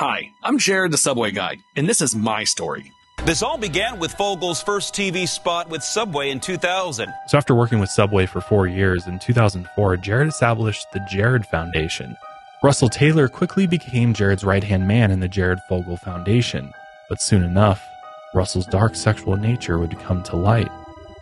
Hi, I'm Jared the Subway Guy, and this is my story. This all began with Fogle's first TV spot with Subway in 2000. So, after working with Subway for four years, in 2004, Jared established the Jared Foundation. Russell Taylor quickly became Jared's right hand man in the Jared Fogel Foundation. But soon enough, Russell's dark sexual nature would come to light.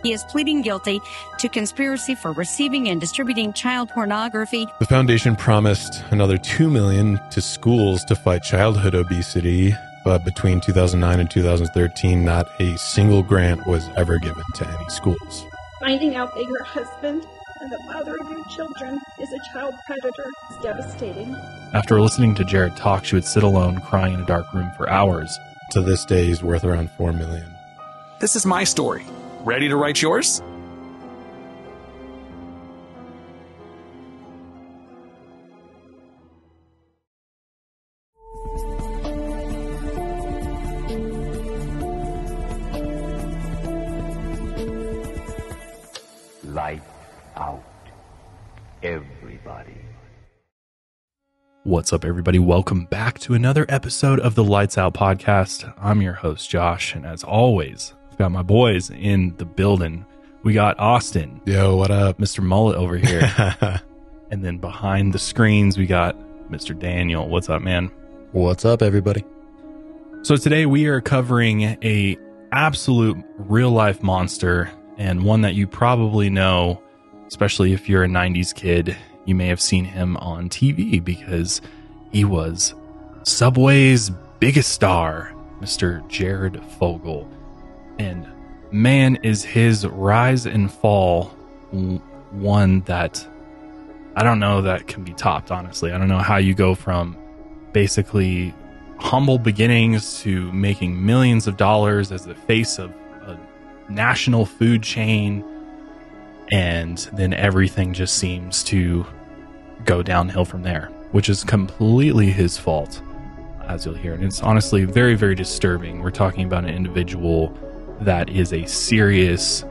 He is pleading guilty to conspiracy for receiving and distributing child pornography. The foundation promised another 2 million to schools to fight childhood obesity, but between 2009 and 2013 not a single grant was ever given to any schools. Finding out that your husband and the father of your children is a child predator is devastating. After listening to Jared talk, she would sit alone crying in a dark room for hours. To this day, he's worth around 4 million. This is my story. Ready to write yours? Light out. Everybody. What's up, everybody? Welcome back to another episode of the Lights Out Podcast. I'm your host, Josh, and as always, I've got my boys in the building. We got Austin, Yo, what up? Mr. Mullet over here, and then behind the screens, we got Mr. Daniel. What's up, man? What's up, everybody? So today we are covering a absolute real life monster and one that you probably know, especially if you're a 90s kid. You may have seen him on TV because he was Subway's biggest star, Mr. Jared Fogle. And man, is his rise and fall one that I don't know that can be topped, honestly. I don't know how you go from basically humble beginnings to making millions of dollars as the face of a national food chain and then everything just seems to go downhill from there which is completely his fault as you'll hear and it's honestly very very disturbing we're talking about an individual that is a serious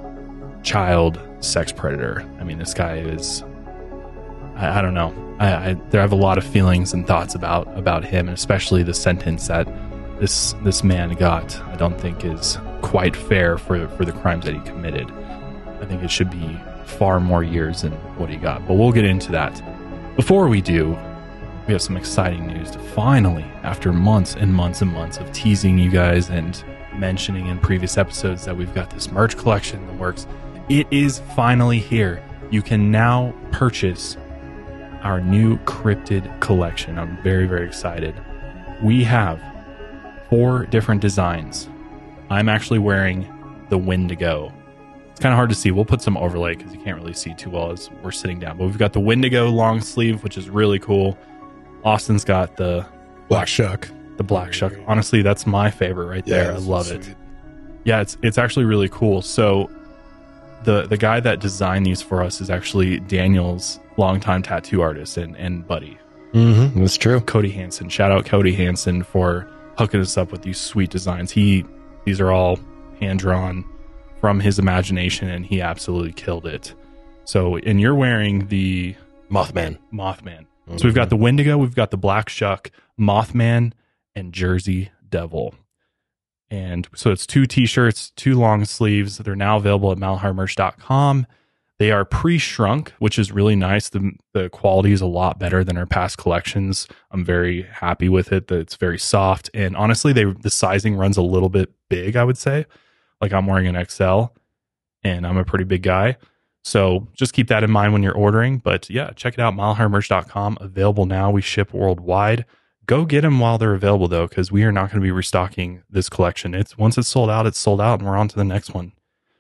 child sex predator i mean this guy is I, I don't know. I, I there have a lot of feelings and thoughts about about him, and especially the sentence that this this man got. I don't think is quite fair for for the crimes that he committed. I think it should be far more years than what he got. But we'll get into that. Before we do, we have some exciting news to finally, after months and months and months of teasing you guys and mentioning in previous episodes that we've got this merch collection in the works, it is finally here. You can now purchase our new cryptid collection. I'm very, very excited. We have four different designs. I'm actually wearing the Wendigo. It's kind of hard to see. We'll put some overlay because you can't really see too well as we're sitting down. But we've got the Wendigo long sleeve, which is really cool. Austin's got the Black Shuck. The black shuck. Honestly, that's my favorite right there. I love it. Yeah, it's it's actually really cool. So the the guy that designed these for us is actually Daniel's longtime tattoo artist and, and buddy, Mm-hmm. That's true. Cody Hansen. Shout out Cody Hansen for hooking us up with these sweet designs. He these are all hand drawn from his imagination and he absolutely killed it. So and you're wearing the Mothman. Mothman. So we've got the Wendigo, we've got the Black Shuck, Mothman, and Jersey Devil. And so it's two t-shirts, two long sleeves. They're now available at milehighermerch.com. They are pre-shrunk, which is really nice. The the quality is a lot better than our past collections. I'm very happy with it. That it's very soft. And honestly, they the sizing runs a little bit big, I would say. Like I'm wearing an XL and I'm a pretty big guy. So just keep that in mind when you're ordering. But yeah, check it out, milehighermerch.com. Available now. We ship worldwide. Go get them while they're available though, because we are not going to be restocking this collection. It's once it's sold out, it's sold out, and we're on to the next one.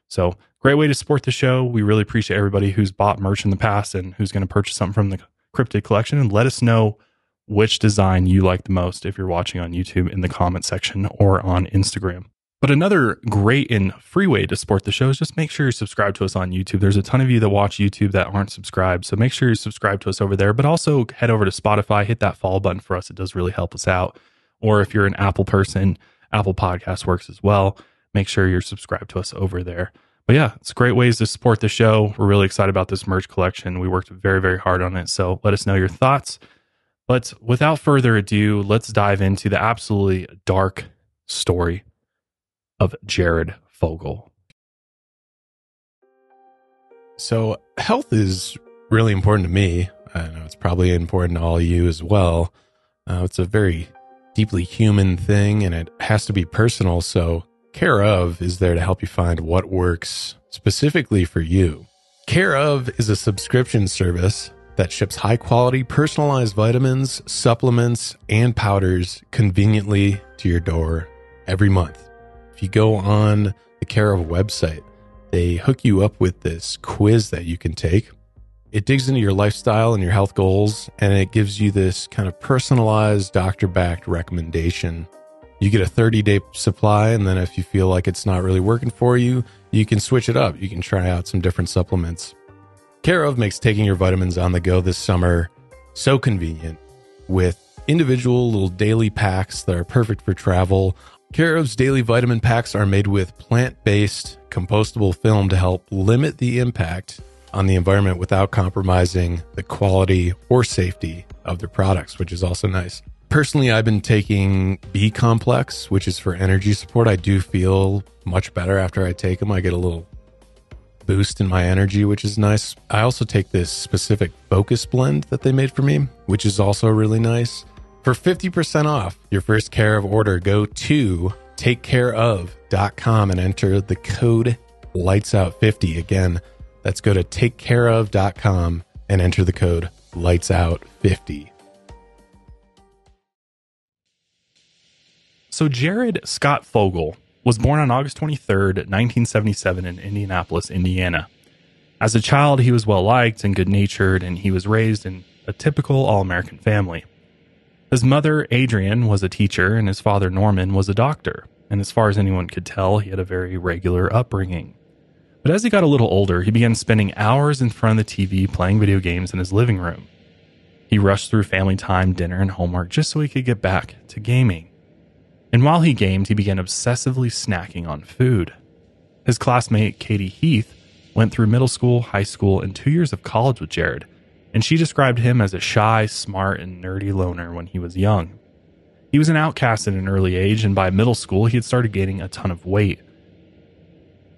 So great way to support the show. We really appreciate everybody who's bought merch in the past and who's going to purchase something from the cryptid collection and let us know which design you like the most if you're watching on YouTube in the comment section or on Instagram. But another great and free way to support the show is just make sure you're subscribed to us on YouTube. There's a ton of you that watch YouTube that aren't subscribed. So make sure you're subscribed to us over there, but also head over to Spotify, hit that follow button for us. It does really help us out. Or if you're an Apple person, Apple Podcast works as well. Make sure you're subscribed to us over there. But yeah, it's great ways to support the show. We're really excited about this merch collection. We worked very, very hard on it. So let us know your thoughts. But without further ado, let's dive into the absolutely dark story of Jared Fogle. So, health is really important to me. I know it's probably important to all of you as well. Uh, it's a very deeply human thing and it has to be personal. So, Care of is there to help you find what works specifically for you. Care of is a subscription service that ships high quality personalized vitamins, supplements, and powders conveniently to your door every month. You go on the Care of website, they hook you up with this quiz that you can take. It digs into your lifestyle and your health goals, and it gives you this kind of personalized, doctor backed recommendation. You get a 30 day supply, and then if you feel like it's not really working for you, you can switch it up. You can try out some different supplements. Care of makes taking your vitamins on the go this summer so convenient with individual little daily packs that are perfect for travel. Care of's daily vitamin packs are made with plant based compostable film to help limit the impact on the environment without compromising the quality or safety of their products, which is also nice. Personally, I've been taking B complex, which is for energy support. I do feel much better after I take them. I get a little boost in my energy, which is nice. I also take this specific focus blend that they made for me, which is also really nice. For 50% off your first care of order, go to takecareof.com and enter the code lightsout50. Again, let's go to takecareof.com and enter the code lightsout50. So, Jared Scott Fogle was born on August 23rd, 1977, in Indianapolis, Indiana. As a child, he was well liked and good natured, and he was raised in a typical all American family. His mother, Adrian, was a teacher, and his father, Norman, was a doctor. And as far as anyone could tell, he had a very regular upbringing. But as he got a little older, he began spending hours in front of the TV playing video games in his living room. He rushed through family time, dinner, and homework just so he could get back to gaming. And while he gamed, he began obsessively snacking on food. His classmate, Katie Heath, went through middle school, high school, and two years of college with Jared, and she described him as a shy, smart, and nerdy loner when he was young. He was an outcast at an early age, and by middle school, he had started gaining a ton of weight.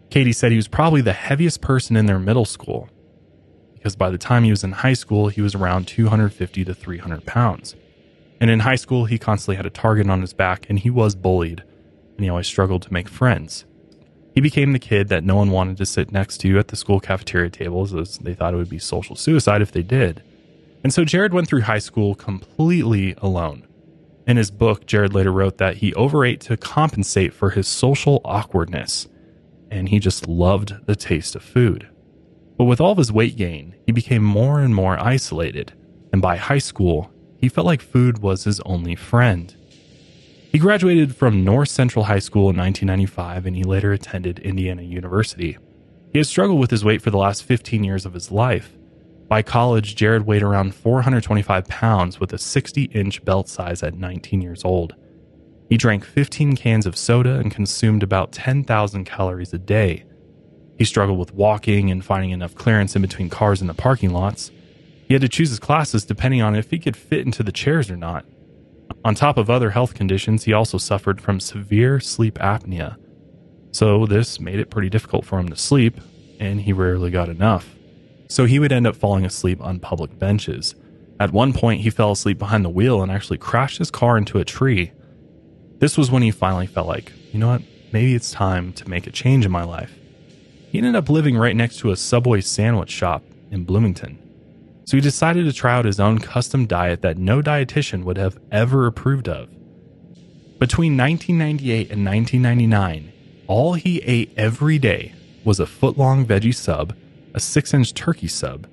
Katie said he was probably the heaviest person in their middle school, because by the time he was in high school, he was around 250 to 300 pounds. And in high school, he constantly had a target on his back and he was bullied, and he always struggled to make friends. He became the kid that no one wanted to sit next to at the school cafeteria tables as they thought it would be social suicide if they did. And so Jared went through high school completely alone. In his book, Jared later wrote that he overate to compensate for his social awkwardness, and he just loved the taste of food. But with all of his weight gain, he became more and more isolated, and by high school, he felt like food was his only friend. He graduated from North Central High School in 1995 and he later attended Indiana University. He has struggled with his weight for the last 15 years of his life. By college, Jared weighed around 425 pounds with a 60 inch belt size at 19 years old. He drank 15 cans of soda and consumed about 10,000 calories a day. He struggled with walking and finding enough clearance in between cars in the parking lots. He had to choose his classes depending on if he could fit into the chairs or not. On top of other health conditions, he also suffered from severe sleep apnea. So, this made it pretty difficult for him to sleep, and he rarely got enough. So, he would end up falling asleep on public benches. At one point, he fell asleep behind the wheel and actually crashed his car into a tree. This was when he finally felt like, you know what, maybe it's time to make a change in my life. He ended up living right next to a Subway sandwich shop in Bloomington. So he decided to try out his own custom diet that no dietitian would have ever approved of. Between 1998 and 1999, all he ate every day was a foot long veggie sub, a 6 inch turkey sub,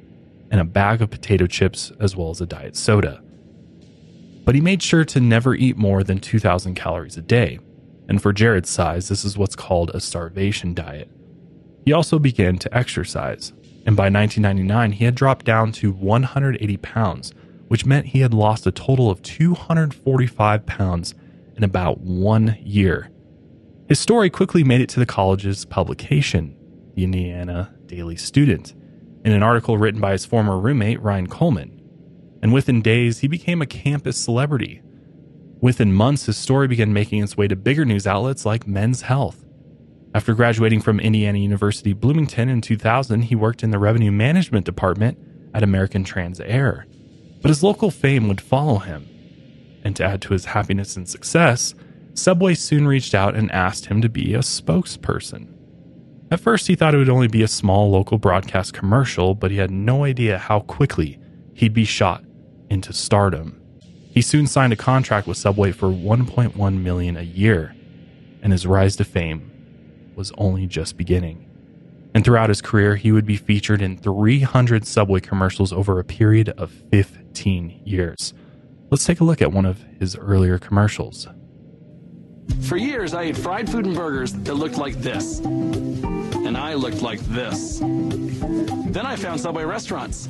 and a bag of potato chips, as well as a diet soda. But he made sure to never eat more than 2,000 calories a day. And for Jared's size, this is what's called a starvation diet. He also began to exercise, and by 1999, he had dropped down to 180 pounds, which meant he had lost a total of 245 pounds in about one year. His story quickly made it to the college's publication, the Indiana Daily Student, in an article written by his former roommate, Ryan Coleman. And within days, he became a campus celebrity. Within months, his story began making its way to bigger news outlets like Men's Health. After graduating from Indiana University Bloomington in 2000, he worked in the revenue management department at American Transair. But his local fame would follow him. And to add to his happiness and success, Subway soon reached out and asked him to be a spokesperson. At first, he thought it would only be a small local broadcast commercial, but he had no idea how quickly he'd be shot into stardom. He soon signed a contract with Subway for 1.1 million a year, and his rise to fame was only just beginning. And throughout his career, he would be featured in 300 Subway commercials over a period of 15 years. Let's take a look at one of his earlier commercials. For years, I ate fried food and burgers that looked like this. And I looked like this. Then I found Subway restaurants.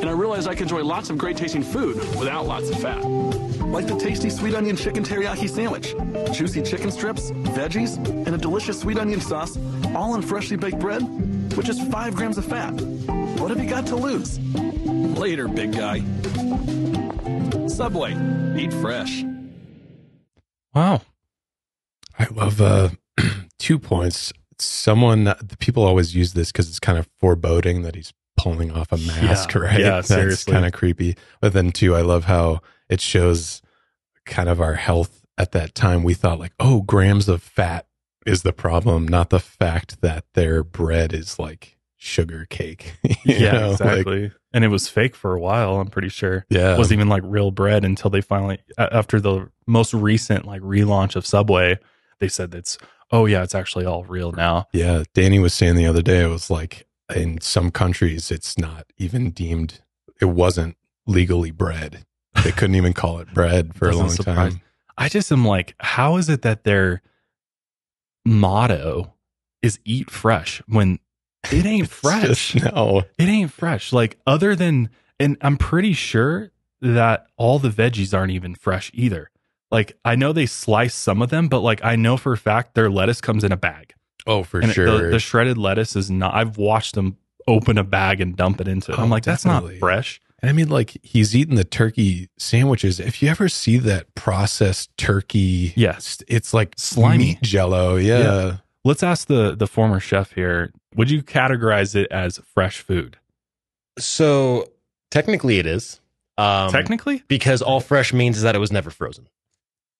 And I realized I could enjoy lots of great tasting food without lots of fat. Like the tasty sweet onion chicken teriyaki sandwich, juicy chicken strips, veggies, and a delicious sweet onion sauce, all on freshly baked bread with just five grams of fat. What have you got to lose? Later, big guy. Subway. Eat fresh. Wow. I love uh, two points. Someone, the people always use this because it's kind of foreboding that he's pulling off a mask, Yeah, right? yeah, That's seriously. kind of creepy. But then, too, I love how it shows kind of our health at that time. We thought, like, oh, grams of fat is the problem, not the fact that their bread is like sugar cake. Yeah, know, like, exactly. and it was fake for a while, I'm pretty sure. yeah. It wasn't even like real bread until they finally, after the most recent like relaunch of Subway, they said that's, oh yeah, it's actually all real now. Yeah, Danny was saying the other day, it was like in some countries, it's not even deemed, it wasn't legally bread. They couldn't even call it bread for a long surprise- time. I just am like, how is it that their motto is eat fresh when it ain't fresh? just- no. It ain't fresh. Like other than, and I'm pretty sure that all the veggies aren't even fresh either. Like I know they slice some of them, but like I know for a fact their lettuce comes in a bag. Oh, for and sure. the, the shredded lettuce is not. I've watched them open a bag and dump it into it. I'm Oh, like, that's not fresh. And I mean, like he's eating the turkey sandwiches. If you ever see that processed turkey, Yes. it's like Slimy. meat jello. Yeah. Yeah. Let's ask the the former chef here. Would you categorize it as fresh food? So technically, it is. Um, Technically, because all fresh means is that it was never frozen.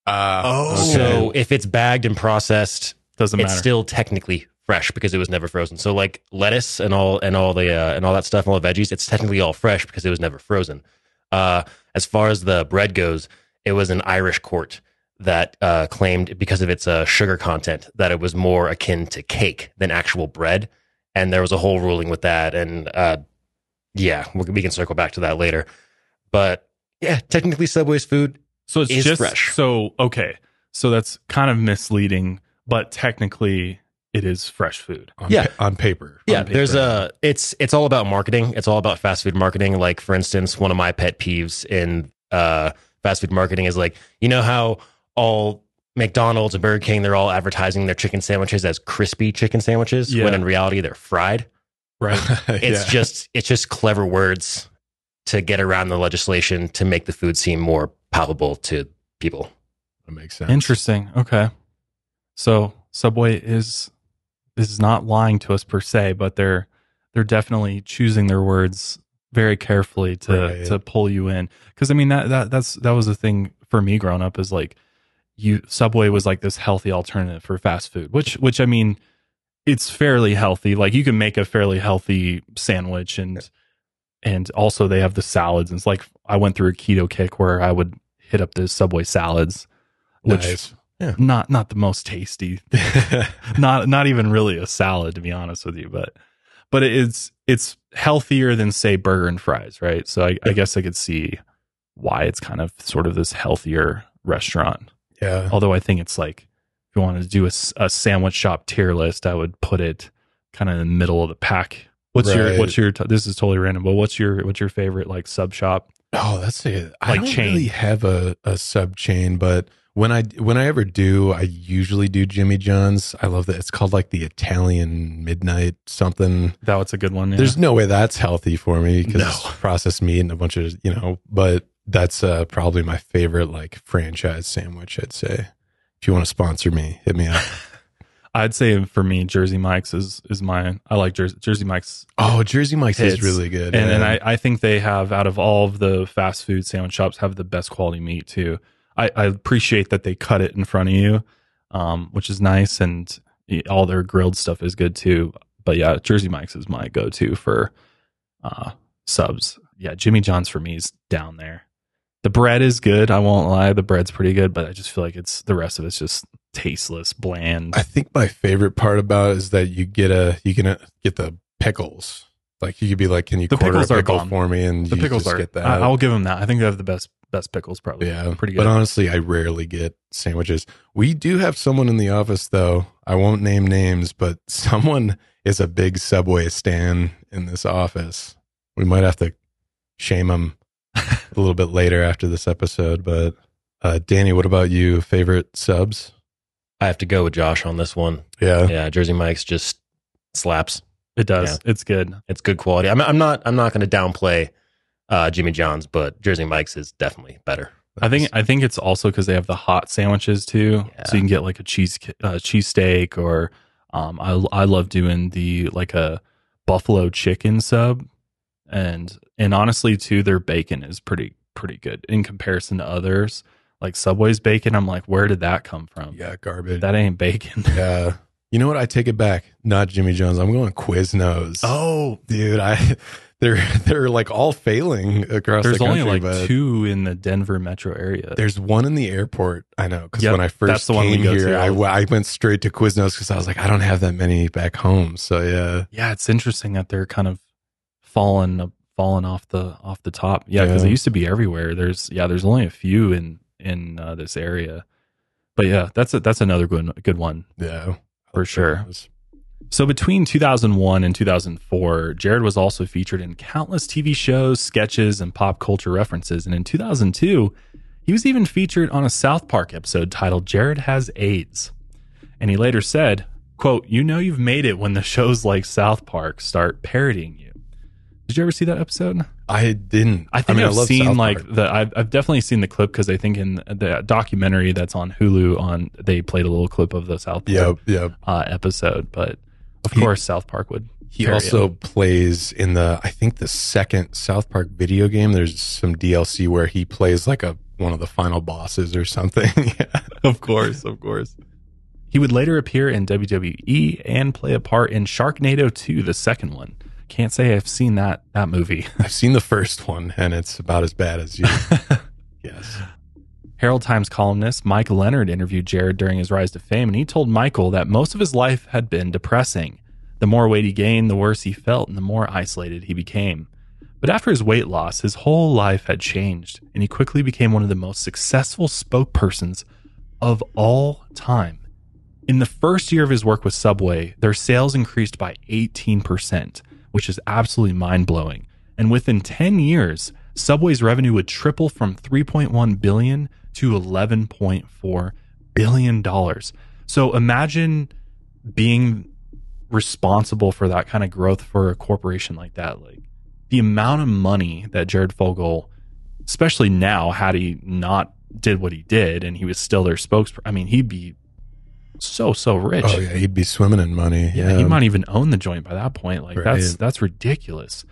Uh, Oh. So if it's bagged and processed, doesn't it's still technically fresh because it was never frozen. So like lettuce and all and all the uh, and all that stuff, and all the veggies, it's technically all fresh because it was never frozen. Uh, as far as the bread goes, it was an Irish court that uh, claimed because of its uh, sugar content that it was more akin to cake than actual bread, and there was a whole ruling with that. And uh, yeah, we we can circle back to that later. But yeah, technically Subway's food so it's is just fresh. So okay, so that's kind of misleading, but technically it is fresh food. on, Yeah. pa- on paper. Yeah, on paper. there's a it's it's all about marketing. It's all about fast food marketing. Like for instance, one of my pet peeves in uh fast food marketing is like, you know how all McDonald's and Burger King they're all advertising their chicken sandwiches as crispy chicken sandwiches Yeah. when in reality they're fried. Right. It's Yeah. just it's just clever words to get around the legislation to make the food seem more palpable to people. that makes sense. Interesting. Okay. So Subway is is not lying to us per se, but they're they're definitely choosing their words very carefully to Right. to pull you in. Because I mean that that that's that was the thing for me growing up is like you Subway was like this healthy alternative for fast food, which which I mean it's fairly healthy. Like you can make a fairly healthy sandwich and and also they have the salads. And it's like I went through a keto kick where I would hit up the Subway salads, which Nice. Not not the most tasty. Not not even really a salad to be honest with you but but it's it's healthier than say burger and fries right? So I, I guess i could see why it's kind of sort of this healthier restaurant. Yeah. although i think it's like if you wanted to do a, a sandwich shop tier list i would put it kind of in the middle of the pack. What's your what's your this is totally random but what's your what's your favorite like sub shop? Oh, that's it. I Like don't chain. really have a, a sub chain, but when I when I ever do, I usually do Jimmy John's. I love that it's called like the Italian midnight something. That was a good one. Yeah. There's no way that's healthy for me because No. processed meat and a bunch of you know. But that's uh, probably my favorite like franchise sandwich. I'd say. If you want to sponsor me, hit me up. I'd say for me, Jersey Mike's is is mine. I like Jersey Jersey Mike's, oh, Jersey Mike's is really good. and and. I I think they have out of all of the fast food sandwich shops have the best quality meat too. I, I appreciate that they cut it in front of you, um, which is nice, and all their grilled stuff is good too. But yeah, Jersey Mike's is my go to for uh, subs. Yeah, Jimmy John's for me is down there. The bread is good. I won't lie, the bread's pretty good, but I just feel like it's the rest of it's just tasteless, bland. I think my favorite part about it is that you get a you can get the pickles. Like you could be like, can you The quarter a pickles are pickle bomb. for me? And the you pickles just are. get that. I, I'll give them that. I think they have the best best pickles probably. Yeah, pretty good. But honestly, I rarely get sandwiches. We do have someone in the office, though. I won't name names, but someone is a big Subway stan in this office. We might have to shame him a little bit later after this episode. But uh, Danny, what about you? Favorite subs? I have to go with Josh on this one. Yeah, Yeah, Jersey Mike's just slaps. It does. Yeah. It's good. It's good quality. I'm, I'm not. I'm not going to downplay uh, Jimmy John's, but Jersey Mike's is definitely better. I think I think it's also because they have the hot sandwiches too, Yeah. so you can get like a cheese uh, cheese steak or um, I I love doing the like a buffalo chicken sub, and and honestly too, their bacon is pretty pretty good in comparison to others. Like Subway's bacon, I'm like, where did that come from? yeah, garbage. That ain't bacon. yeah. You know what? I take it back. Not Jimmy Jones. I'm going Quiznos. oh, dude, I they're they're like all failing across there's the country. There's only like two in the Denver metro area. There's one in the airport. I know because Yep, when I first came here. I, I went straight to Quiznos because I was like, I don't have that many back home. So yeah, yeah, it's interesting that they're kind of falling falling off the off the top. Yeah, because Yeah. they used to be everywhere. There's yeah, there's only a few in in uh, this area. But yeah, that's a, that's another good good one yeah, for sure. So between 2001 and 2004, Jared was also featured in countless TV shows, sketches, and pop culture references. And in 2002, he was even featured on a South Park episode titled "Jared Has AIDS." And he later said, "quote You know you've made it when the shows like South Park start parodying you." Did you ever see that episode? I didn't. I think I have seen like the I've, I've definitely seen the clip because I think in the documentary that's on Hulu on they played a little clip of the South Park Yep, yep. uh, episode, but of He- course South Park would. He also it. plays in the I think the second South Park video game. There's some DLC where he plays like a one of the final bosses or something. yeah. of course, of course. He would later appear in WWE and play a part in Sharknado 2, the second one. Can't say I've seen that that movie. I've seen the first one and it's about as bad as you. yes. Herald Times columnist Mike Leonard interviewed Jared during his rise to fame, and he told Michael that most of his life had been depressing. The more weight he gained, the worse he felt, and the more isolated he became. But after his weight loss, his whole life had changed, and he quickly became one of the most successful spokespersons of all time. In the first year of his work with Subway, their sales increased by 18%, which is absolutely mind blowing. And within 10 years, Subway's revenue would triple from 3.1 billion to 11.4 billion dollars. So imagine being responsible for that kind of growth for a corporation like that. Like the amount of money that Jared Fogle, especially now, had he not did what he did and he was still their spokesperson, I mean, he'd be so so rich. Oh yeah, he'd be swimming in money. Yeah, he might even own the joint by that point. Like that's that's ridiculous.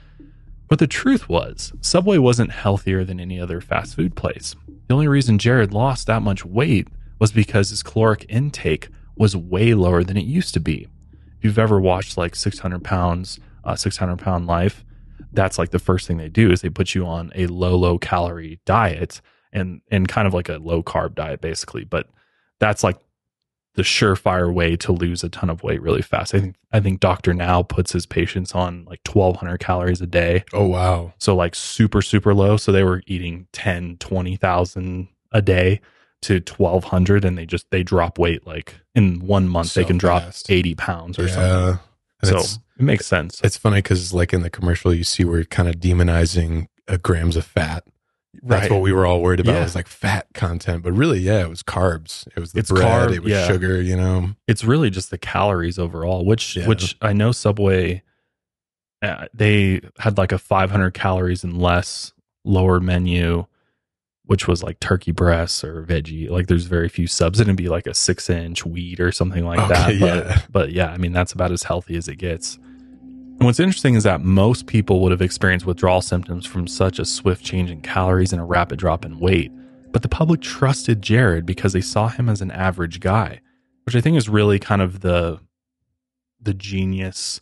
But the truth was, Subway wasn't healthier than any other fast food place. The only reason Jared lost that much weight was because his caloric intake was way lower than it used to be. If you've ever watched like 600 pounds, uh, 600 pound life, that's like the first thing they do is they put you on a low, low calorie diet and, and kind of like a low carb diet basically. But that's like the surefire way to lose a ton of weight really fast. I think I think Doctor Now puts his patients on like 1200 calories a day. Oh wow. So like super super low, so they were eating 10 20,000 a day to 1200 and they just they drop weight like in 1 month they So can drop fast. 80 pounds or yeah. something. And So it makes sense. it's funny because like in the commercial, you see we're kind of demonizing uh, grams of fat, That's Right. what we were all worried about. Yeah. It was like fat content, but really, yeah, it was carbs. It was the It's bread. carb, it was yeah. sugar. You know, it's really just the calories overall which Yeah. which i know subway uh, they had like a 500 calories and less lower menu which was like turkey breasts or veggie like there's very few subs it'd be like a six inch wheat or something like Okay, that but, yeah. but yeah i mean that's about as healthy as it gets what's interesting is that most people would have experienced withdrawal symptoms from such a swift change in calories and a rapid drop in weight but the public trusted jared because they saw him as an average guy which I think is really kind of the the genius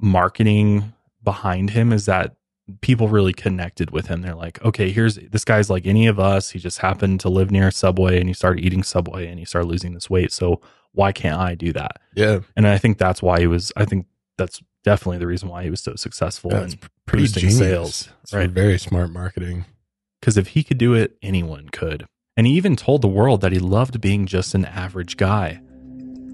marketing behind him is that people really connected with him. They're like, okay, here's this guy's like any of us. He just happened to live near Subway and he started eating Subway and he started losing this weight. So why can't I do that? yeah, And I think that's why he was. I think that's definitely the reason why he was so successful that's in boosting genius. sales. It's Right. very smart marketing. Because if he could do it, anyone could. And he even told the world that he loved being just an average guy.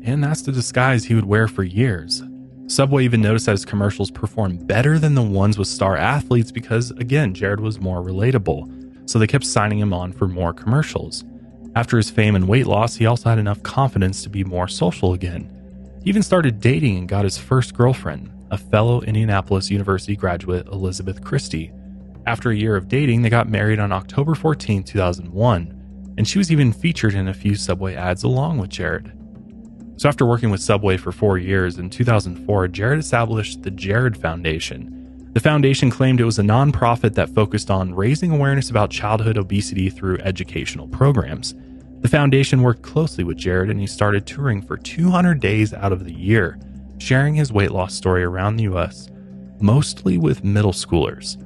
And that's the disguise he would wear for years. Subway even noticed that his commercials performed better than the ones with star athletes because, again, Jared was more relatable. So they kept signing him on for more commercials. After his fame and weight loss, he also had enough confidence to be more social again. He even started dating and got his first girlfriend, a fellow Indianapolis University graduate, Elizabeth Christie. After a year of dating, they got married on October 14, 2001, and she was even featured in a few Subway ads along with Jared. So, after working with Subway for four years, in 2004, Jared established the Jared Foundation. The foundation claimed it was a nonprofit that focused on raising awareness about childhood obesity through educational programs. The foundation worked closely with Jared and he started touring for 200 days out of the year, sharing his weight loss story around the US, mostly with middle schoolers.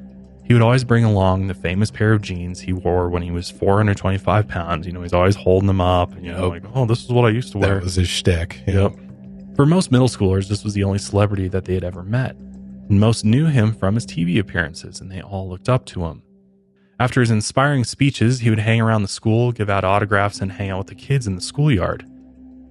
He would always bring along the famous pair of jeans he wore when he was 425 pounds. You know, he's always holding them up and, you know, like, oh, this is what I used to wear. That was his shtick. Yep. For most middle schoolers, this was the only celebrity that they had ever met. And most knew him from his TV appearances, and they all looked up to him. After his inspiring speeches, he would hang around the school, give out autographs, and hang out with the kids in the schoolyard.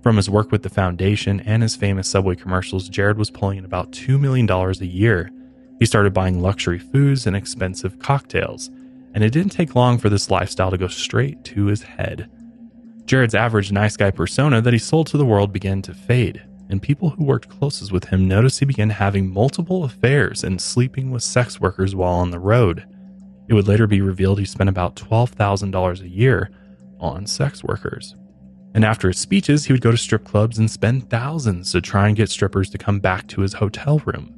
From his work with the foundation and his famous Subway commercials, Jared was pulling in about $2 million a year. He started buying luxury foods and expensive cocktails, and it didn't take long for this lifestyle to go straight to his head. Jared's average nice guy persona that he sold to the world began to fade, and people who worked closest with him noticed he began having multiple affairs and sleeping with sex workers while on the road. It would later be revealed he spent about $12,000 a year on sex workers. And after his speeches, he would go to strip clubs and spend thousands to try and get strippers to come back to his hotel room.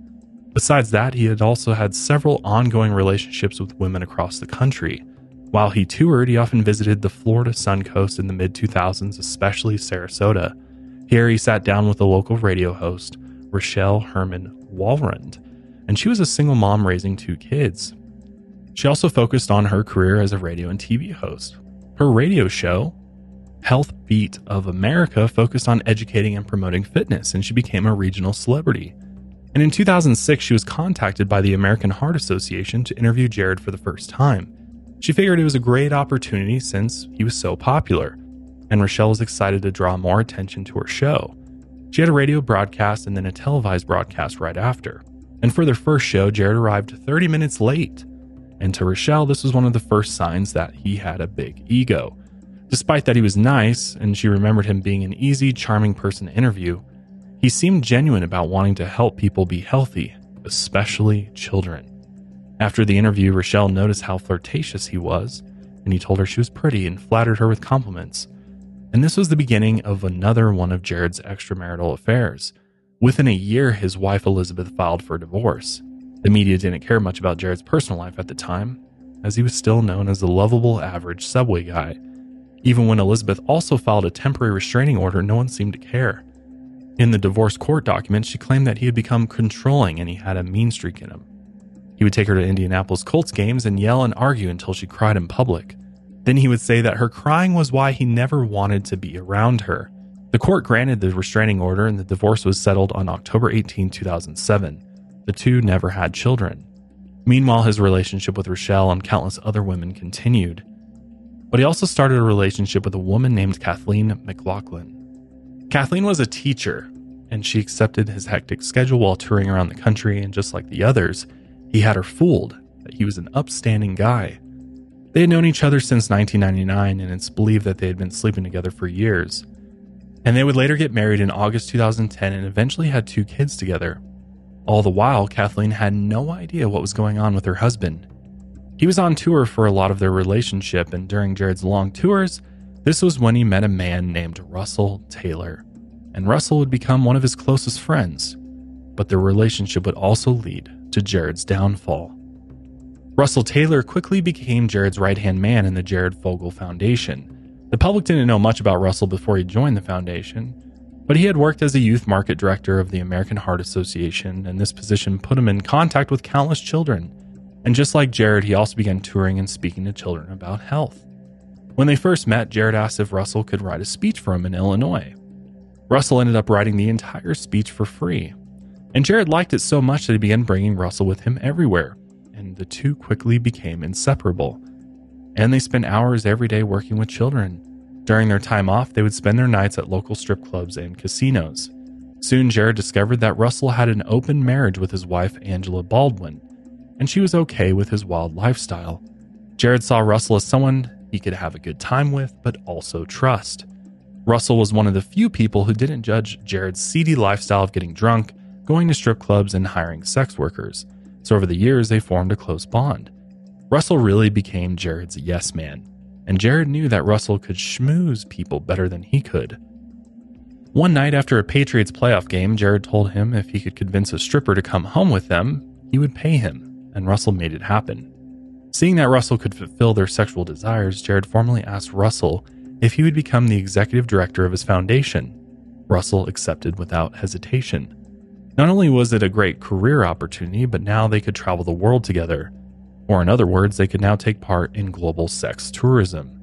Besides that, he had also had several ongoing relationships with women across the country. While he toured, he often visited the Florida Sun Coast in the mid 2000s, especially Sarasota. Here, he sat down with the local radio host, Rochelle Herman Walrond, and she was a single mom raising two kids. She also focused on her career as a radio and TV host. Her radio show, Health Beat of America, focused on educating and promoting fitness, and she became a regional celebrity. And in 2006, she was contacted by the American Heart Association to interview Jared for the first time. She figured it was a great opportunity since he was so popular, and Rochelle was excited to draw more attention to her show. She had a radio broadcast and then a televised broadcast right after. And for their first show, Jared arrived 30 minutes late. And to Rochelle, this was one of the first signs that he had a big ego. Despite that he was nice, and she remembered him being an easy, charming person to interview, he seemed genuine about wanting to help people be healthy, especially children. After the interview, Rochelle noticed how flirtatious he was, and he told her she was pretty and flattered her with compliments. And this was the beginning of another one of Jared's extramarital affairs. Within a year, his wife Elizabeth filed for divorce. The media didn't care much about Jared's personal life at the time, as he was still known as the lovable average subway guy. Even when Elizabeth also filed a temporary restraining order, no one seemed to care. In the divorce court documents, she claimed that he had become controlling and he had a mean streak in him. He would take her to Indianapolis Colts games and yell and argue until she cried in public. Then he would say that her crying was why he never wanted to be around her. The court granted the restraining order and the divorce was settled on October 18, 2007. The two never had children. Meanwhile, his relationship with Rochelle and countless other women continued. But he also started a relationship with a woman named Kathleen McLaughlin. Kathleen was a teacher, and she accepted his hectic schedule while touring around the country, and just like the others, he had her fooled that he was an upstanding guy. They had known each other since 1999, and it's believed that they had been sleeping together for years. And they would later get married in August 2010 and eventually had two kids together. All the while, Kathleen had no idea what was going on with her husband. He was on tour for a lot of their relationship, and during Jared's long tours, this was when he met a man named Russell Taylor. And Russell would become one of his closest friends. But their relationship would also lead to Jared's downfall. Russell Taylor quickly became Jared's right hand man in the Jared Fogle Foundation. The public didn't know much about Russell before he joined the foundation, but he had worked as a youth market director of the American Heart Association, and this position put him in contact with countless children. And just like Jared, he also began touring and speaking to children about health. When they first met, Jared asked if Russell could write a speech for him in Illinois. Russell ended up writing the entire speech for free. And Jared liked it so much that he began bringing Russell with him everywhere, and the two quickly became inseparable. And they spent hours every day working with children. During their time off, they would spend their nights at local strip clubs and casinos. Soon, Jared discovered that Russell had an open marriage with his wife, Angela Baldwin, and she was okay with his wild lifestyle. Jared saw Russell as someone he could have a good time with, but also trust. Russell was one of the few people who didn't judge Jared's seedy lifestyle of getting drunk, going to strip clubs, and hiring sex workers so over the years they formed a close bond. Russell really became Jared's yes man, and Jared knew that Russell could schmooze people better than he could. One night after a Patriots playoff game, Jared told him if he could convince a stripper to come home with them, he would pay him, and Russell made it happen. Seeing that Russell could fulfill their sexual desires, Jared formally asked Russell if he would become the executive director of his foundation. Russell accepted without hesitation. Not only was it a great career opportunity, but now they could travel the world together. Or, in other words, they could now take part in global sex tourism.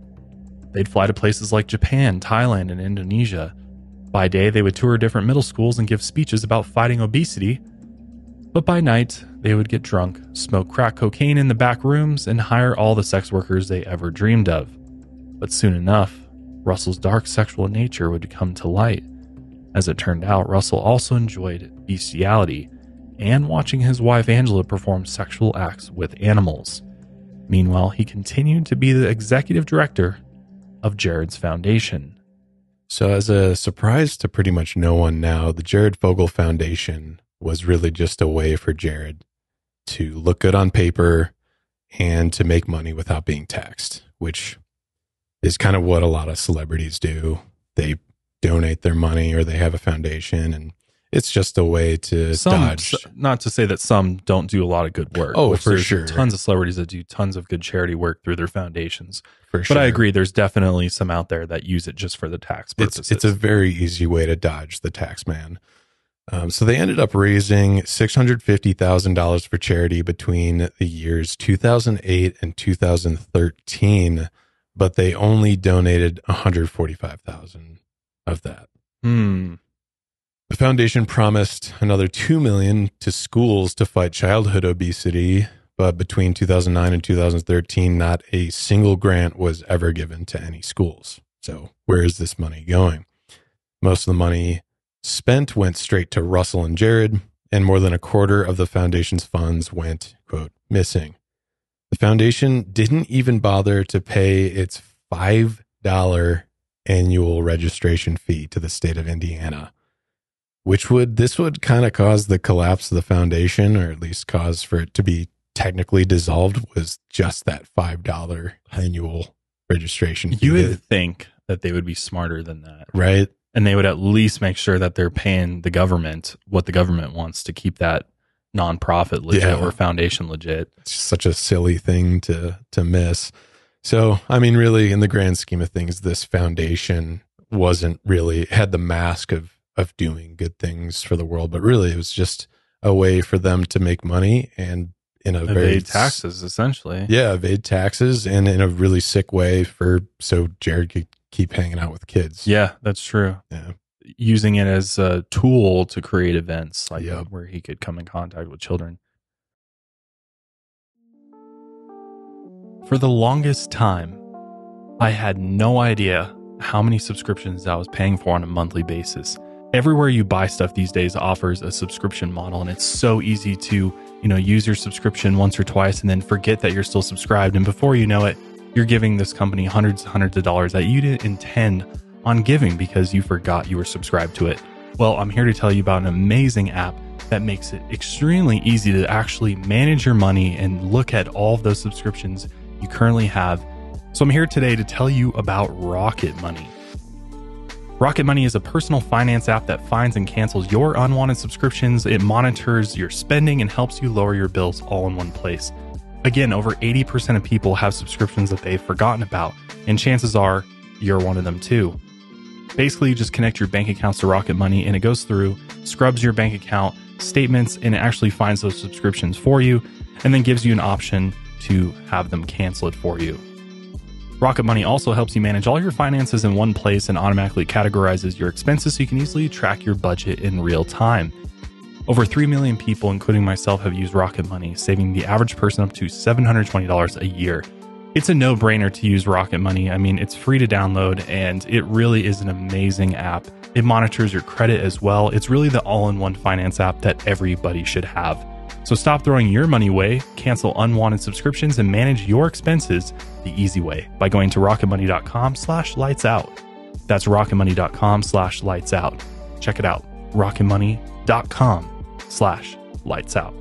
They'd fly to places like Japan, Thailand, and Indonesia. By day, they would tour different middle schools and give speeches about fighting obesity. But by night, they would get drunk, smoke crack cocaine in the back rooms, and hire all the sex workers they ever dreamed of. But soon enough, Russell's dark sexual nature would come to light. As it turned out, Russell also enjoyed bestiality and watching his wife Angela perform sexual acts with animals. Meanwhile, he continued to be the executive director of Jared's foundation. So, as a surprise to pretty much no one now, the Jared Fogle Foundation was really just a way for Jared to look good on paper and to make money without being taxed, which is kind of what a lot of celebrities do. They donate their money or they have a foundation and it's just a way to some, dodge. Not to say that some don't do a lot of good work. Oh, for sure. Tons of celebrities that do tons of good charity work through their foundations. For sure. But I agree, there's definitely some out there that use it just for the tax purposes. It's, it's a very easy way to dodge the tax man. Um, so they ended up raising $650,000 for charity between the years 2008 and 2013, but they only donated 145,000 of that. Hmm. The foundation promised another 2 million to schools to fight childhood obesity, but between 2009 and 2013 not a single grant was ever given to any schools. So, where is this money going? Most of the money spent went straight to Russell and Jared, and more than a quarter of the foundation's funds went, quote, missing. The foundation didn't even bother to pay its $5 annual registration fee to the state of Indiana, which would this would kind of cause the collapse of the foundation, or at least cause for it to be technically dissolved, was just that five dollar annual registration. Fee. You would think that they would be smarter than that, right? And they would at least make sure that they're paying the government what the government wants to keep that nonprofit legit yeah. or foundation legit. It's such a silly thing to to miss. So, I mean, really, in the grand scheme of things, this foundation wasn't really had the mask of of doing good things for the world, but really, it was just a way for them to make money and in a evade very taxes, essentially. Yeah, evade taxes, and in a really sick way for so Jared could keep hanging out with kids. Yeah, that's true. Yeah, using it as a tool to create events like yep. where he could come in contact with children. For the longest time, I had no idea how many subscriptions I was paying for on a monthly basis. Everywhere you buy stuff these days offers a subscription model and it's so easy to, you know, use your subscription once or twice and then forget that you're still subscribed and before you know it, you're giving this company hundreds and hundreds of dollars that you didn't intend on giving because you forgot you were subscribed to it. Well, I'm here to tell you about an amazing app that makes it extremely easy to actually manage your money and look at all of those subscriptions you currently have. So I'm here today to tell you about Rocket Money. Rocket Money is a personal finance app that finds and cancels your unwanted subscriptions. It monitors your spending and helps you lower your bills all in one place. Again, over 80% of people have subscriptions that they've forgotten about, and chances are you're one of them too. Basically, you just connect your bank accounts to Rocket Money and it goes through, scrubs your bank account statements, and it actually finds those subscriptions for you and then gives you an option to have them cancel it for you. Rocket Money also helps you manage all your finances in one place and automatically categorizes your expenses so you can easily track your budget in real time. Over 3 million people, including myself, have used Rocket Money, saving the average person up to $720 a year. It's a no brainer to use Rocket Money. I mean, it's free to download and it really is an amazing app. It monitors your credit as well. It's really the all in one finance app that everybody should have. So stop throwing your money away, cancel unwanted subscriptions, and manage your expenses the easy way by going to rocketmoney.com slash lights out. That's rocketmoney.com slash lights out. Check it out. rocketmoney.com slash lights out.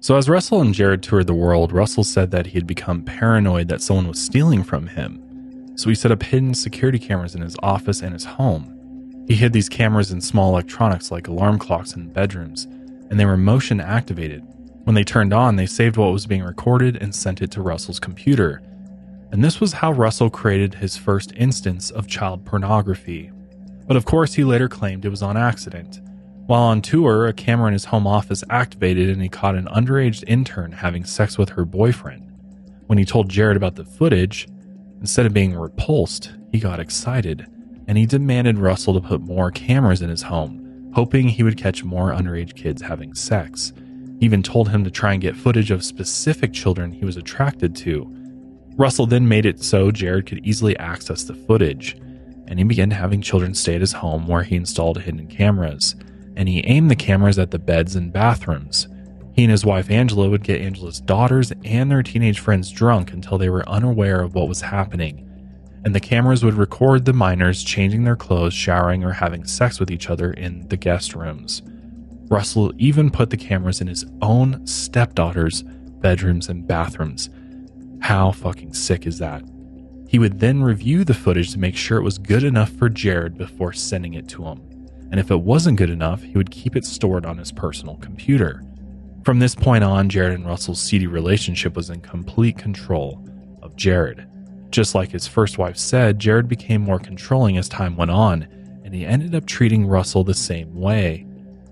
So, as Russell and Jared toured the world, Russell said that he had become paranoid that someone was stealing from him. So, he set up hidden security cameras in his office and his home. He hid these cameras in small electronics like alarm clocks in bedrooms, and they were motion activated. When they turned on, they saved what was being recorded and sent it to Russell's computer. And this was how Russell created his first instance of child pornography. But of course, he later claimed it was on accident. While on tour, a camera in his home office activated and he caught an underage intern having sex with her boyfriend. When he told Jared about the footage, instead of being repulsed, he got excited and he demanded Russell to put more cameras in his home, hoping he would catch more underage kids having sex. He even told him to try and get footage of specific children he was attracted to. Russell then made it so Jared could easily access the footage, and he began having children stay at his home where he installed hidden cameras and he aimed the cameras at the beds and bathrooms. He and his wife Angela would get Angela's daughters and their teenage friends drunk until they were unaware of what was happening. And the cameras would record the minors changing their clothes, showering, or having sex with each other in the guest rooms. Russell even put the cameras in his own stepdaughters' bedrooms and bathrooms. How fucking sick is that? He would then review the footage to make sure it was good enough for Jared before sending it to him and if it wasn't good enough, he would keep it stored on his personal computer. From this point on, Jared and Russell's seedy relationship was in complete control of Jared. Just like his first wife said, Jared became more controlling as time went on, and he ended up treating Russell the same way.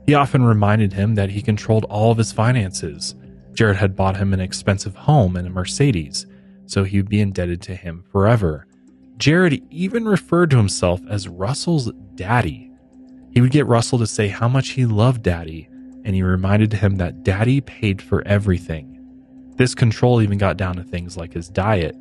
He often reminded him that he controlled all of his finances. Jared had bought him an expensive home and a Mercedes, so he would be indebted to him forever. Jared even referred to himself as Russell's daddy he would get Russell to say how much he loved Daddy, and he reminded him that Daddy paid for everything. This control even got down to things like his diet,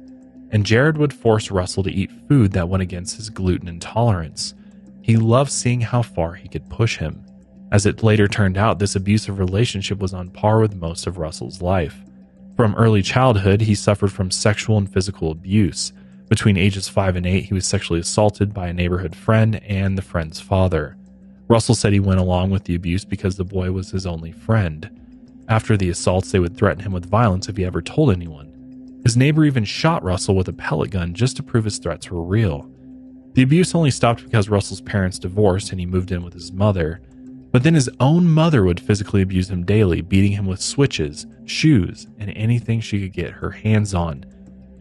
and Jared would force Russell to eat food that went against his gluten intolerance. He loved seeing how far he could push him. As it later turned out, this abusive relationship was on par with most of Russell's life. From early childhood, he suffered from sexual and physical abuse. Between ages 5 and 8, he was sexually assaulted by a neighborhood friend and the friend's father. Russell said he went along with the abuse because the boy was his only friend. After the assaults, they would threaten him with violence if he ever told anyone. His neighbor even shot Russell with a pellet gun just to prove his threats were real. The abuse only stopped because Russell's parents divorced and he moved in with his mother. But then his own mother would physically abuse him daily, beating him with switches, shoes, and anything she could get her hands on.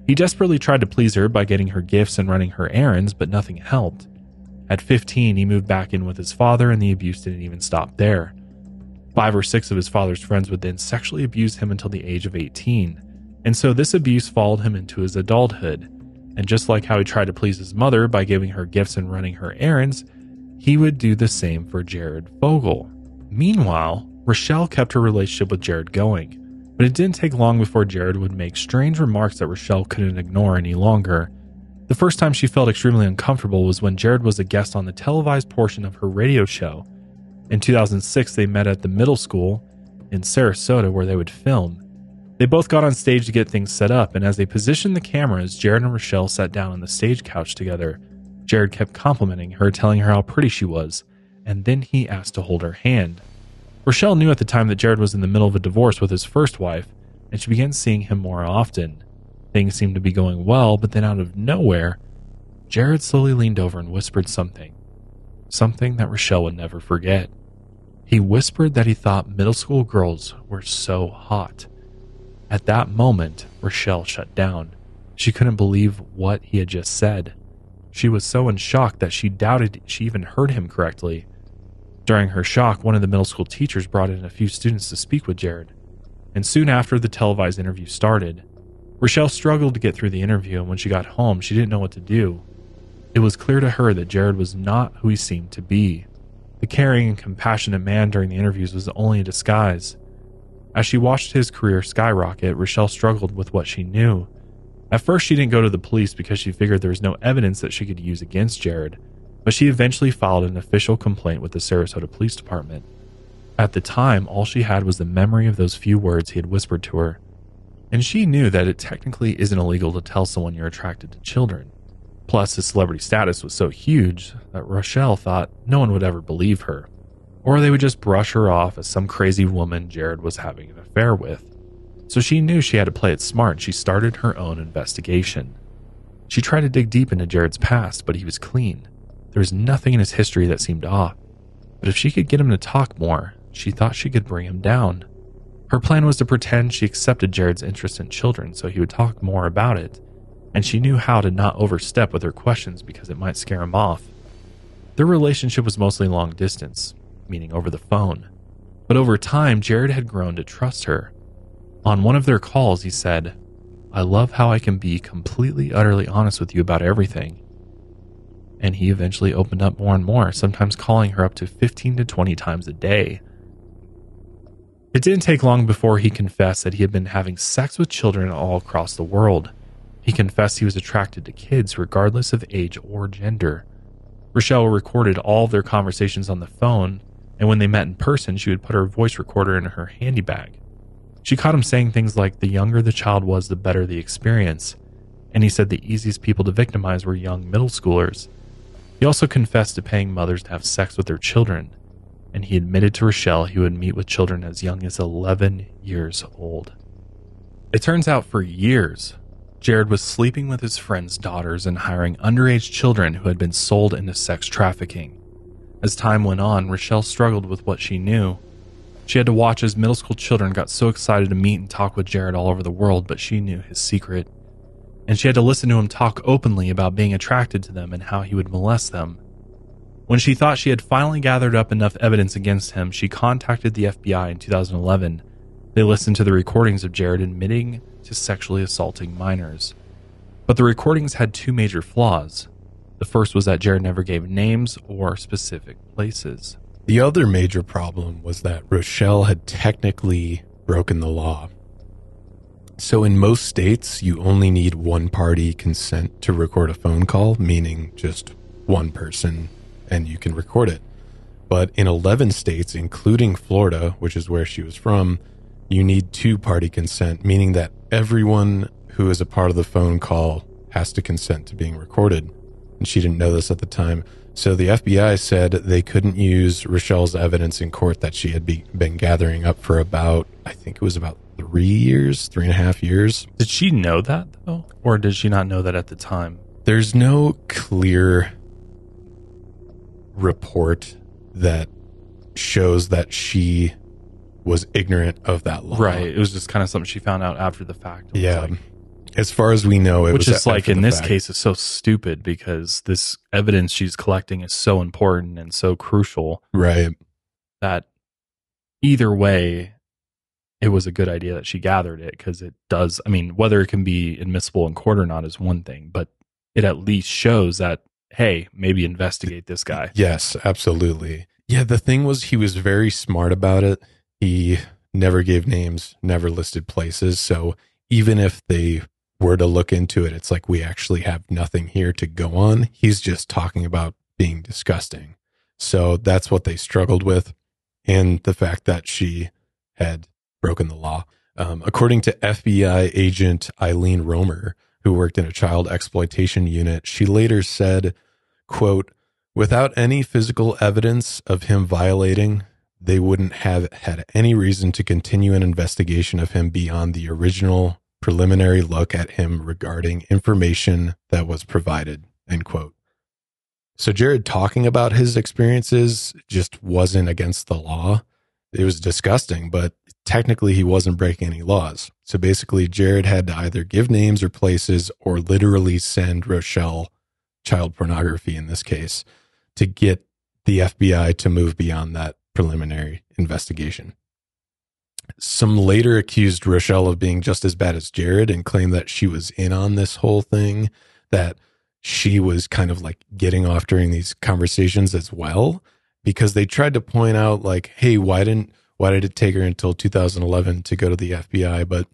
He desperately tried to please her by getting her gifts and running her errands, but nothing helped. At 15, he moved back in with his father, and the abuse didn't even stop there. Five or six of his father's friends would then sexually abuse him until the age of 18. And so this abuse followed him into his adulthood. And just like how he tried to please his mother by giving her gifts and running her errands, he would do the same for Jared Fogle. Meanwhile, Rochelle kept her relationship with Jared going, but it didn't take long before Jared would make strange remarks that Rochelle couldn't ignore any longer the first time she felt extremely uncomfortable was when Jared was a guest on the televised portion of her radio show. In 2006, they met at the middle school in Sarasota where they would film. They both got on stage to get things set up, and as they positioned the cameras, Jared and Rochelle sat down on the stage couch together. Jared kept complimenting her, telling her how pretty she was, and then he asked to hold her hand. Rochelle knew at the time that Jared was in the middle of a divorce with his first wife, and she began seeing him more often. Things seemed to be going well, but then out of nowhere, Jared slowly leaned over and whispered something. Something that Rochelle would never forget. He whispered that he thought middle school girls were so hot. At that moment, Rochelle shut down. She couldn't believe what he had just said. She was so in shock that she doubted she even heard him correctly. During her shock, one of the middle school teachers brought in a few students to speak with Jared. And soon after the televised interview started, Rochelle struggled to get through the interview, and when she got home, she didn't know what to do. It was clear to her that Jared was not who he seemed to be. The caring and compassionate man during the interviews was only a disguise. As she watched his career skyrocket, Rochelle struggled with what she knew. At first, she didn't go to the police because she figured there was no evidence that she could use against Jared, but she eventually filed an official complaint with the Sarasota Police Department. At the time, all she had was the memory of those few words he had whispered to her. And she knew that it technically isn't illegal to tell someone you're attracted to children. Plus, his celebrity status was so huge that Rochelle thought no one would ever believe her, or they would just brush her off as some crazy woman Jared was having an affair with. So she knew she had to play it smart and she started her own investigation. She tried to dig deep into Jared's past, but he was clean. There was nothing in his history that seemed off. But if she could get him to talk more, she thought she could bring him down. Her plan was to pretend she accepted Jared's interest in children so he would talk more about it, and she knew how to not overstep with her questions because it might scare him off. Their relationship was mostly long distance, meaning over the phone. But over time, Jared had grown to trust her. On one of their calls, he said, I love how I can be completely, utterly honest with you about everything and he eventually opened up more and more, sometimes calling her up to 15 to 20 times a day. It didn't take long before he confessed that he had been having sex with children all across the world. He confessed he was attracted to kids regardless of age or gender. Rochelle recorded all their conversations on the phone, and when they met in person, she would put her voice recorder in her handy bag. She caught him saying things like, The younger the child was, the better the experience. And he said the easiest people to victimize were young middle schoolers. He also confessed to paying mothers to have sex with their children, and he admitted to Rochelle he would meet with children as young as 11 years old. It turns out for years, Jared was sleeping with his friends' daughters and hiring underage children who had been sold into sex trafficking. As time went on, Rochelle struggled with what she knew. She had to watch as middle school children got so excited to meet and talk with Jared all over the world, but she knew his secret and she had to listen to him talk openly about being attracted to them and how he would molest them. When she thought she had finally gathered up enough evidence against him, she contacted the FBI in 2011. They listened to the recordings of Jared admitting to sexually assaulting minors. But the recordings had two major flaws. The first was that Jared never gave names or specific places. The other major problem was that Rochelle had technically broken the law. So, in most states, you only need one party consent to record a phone call, meaning just one person, and you can record it. But in 11 states, including Florida, which is where she was from, you need two party consent, meaning that everyone who is a part of the phone call has to consent to being recorded. And she didn't know this at the time. So the FBI said they couldn't use Rochelle's evidence in court that she had be, been gathering up for about, I think it was about three years, three and a half years. Did she know that though? Or did she not know that at the time? There's no clear report that shows that she was ignorant of that law. Right. It was just kind of something she found out after the fact. Yeah. Like, as far as we know, which is like in this fact. case is so stupid because this evidence she's collecting is so important and so crucial. Right. That either way, it was a good idea that she gathered it because it does. I mean, whether it can be admissible in court or not is one thing, but it at least shows that hey, maybe investigate this guy. Yes, absolutely. Yeah, the thing was he was very smart about it. He never gave names, never listed places. So even if they were to look into it, it's like we actually have nothing here to go on. He's just talking about being disgusting. So that's what they struggled with. And the fact that she had broken the law. Um, according to FBI agent Eileen Romer, who worked in a child exploitation unit, she later said, quote, without any physical evidence of him violating, they wouldn't have had any reason to continue an investigation of him beyond the original preliminary look at him regarding information that was provided, end quote. So Jared talking about his experiences just wasn't against the law. It was disgusting, but technically he wasn't breaking any laws. So basically, Jared had to either give names or places or literally send Rochelle child pornography in this case to get the FBI to move beyond that preliminary investigation. Some later accused Rochelle of being just as bad as Jared and claimed that she was in on this whole thing, that she was kind of like getting off during these conversations as well, because they tried to point out, like, hey, why didn't why did it take her until 2011 to go to the FBI? But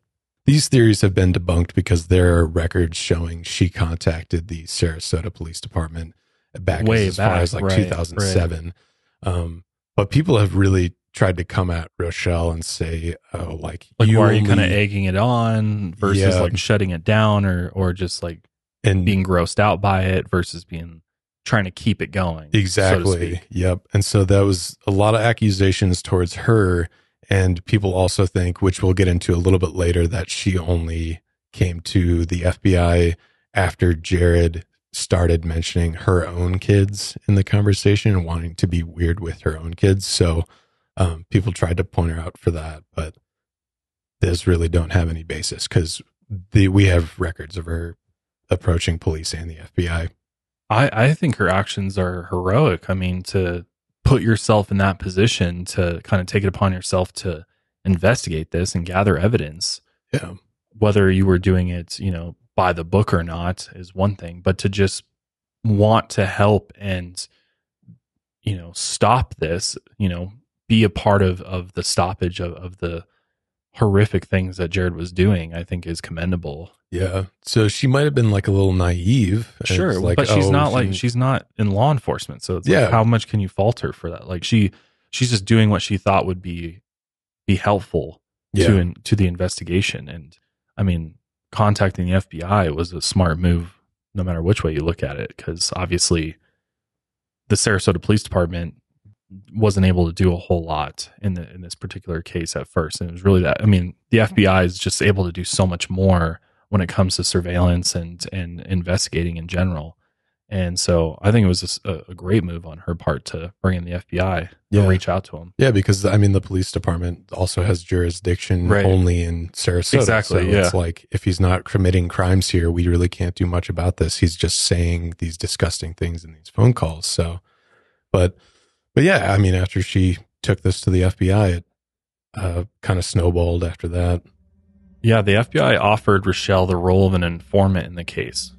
these theories have been debunked because there are records showing she contacted the Sarasota Police Department back Way as, back, far as like right, 2007. Um, but people have really tried to come at Rochelle and say, "Oh, like, Like, why are you kind of egging it on versus Yeah. like shutting it down or or just like and being grossed out by it versus being trying to keep it going. Exactly. speak. yep. And so that was a lot of accusations towards her. And people also think, which we'll get into a little bit later, that she only came to the FBI after Jared started mentioning her own kids in the conversation and wanting to be weird with her own kids. So um, people tried to point her out for that, but this really don't have any basis because we have records of her approaching police and the FBI. I, I think her actions are heroic. I mean, to put yourself in that position to kind of take it upon yourself to investigate this and gather evidence, Yeah. whether you were doing it, you know, by the book or not is one thing, but to just want to help and, you know, stop this, you know, be a part of, of the stoppage of, of the horrific things that Jared was doing, I think is commendable. Yeah. So she might have been like a little naive. Sure, like, but she's oh, not she- like she's not in law enforcement, so it's like, Yeah. how much can you fault her for that? Like she she's just doing what she thought would be be helpful yeah. to in, to the investigation, and I mean, contacting the FBI was a smart move, no matter which way you look at it, because obviously, the Sarasota Police Department wasn't able to do a whole lot in the in this particular case at first, and it was really that. I mean, the FBI is just able to do so much more when it comes to surveillance and and investigating in general. And so I think it was just a, a great move on her part to bring in the FBI Yeah. and reach out to them. Yeah, because I mean, the police department also has jurisdiction Right. only in Sarasota. Exactly, So yeah. it's like if he's not committing crimes here, we really can't do much about this. He's just saying these disgusting things in these phone calls. So, but, but yeah, I mean, after she took this to the FBI, it uh, kind of snowballed after that. Yeah, the FBI offered Rochelle the role of an informant in the case.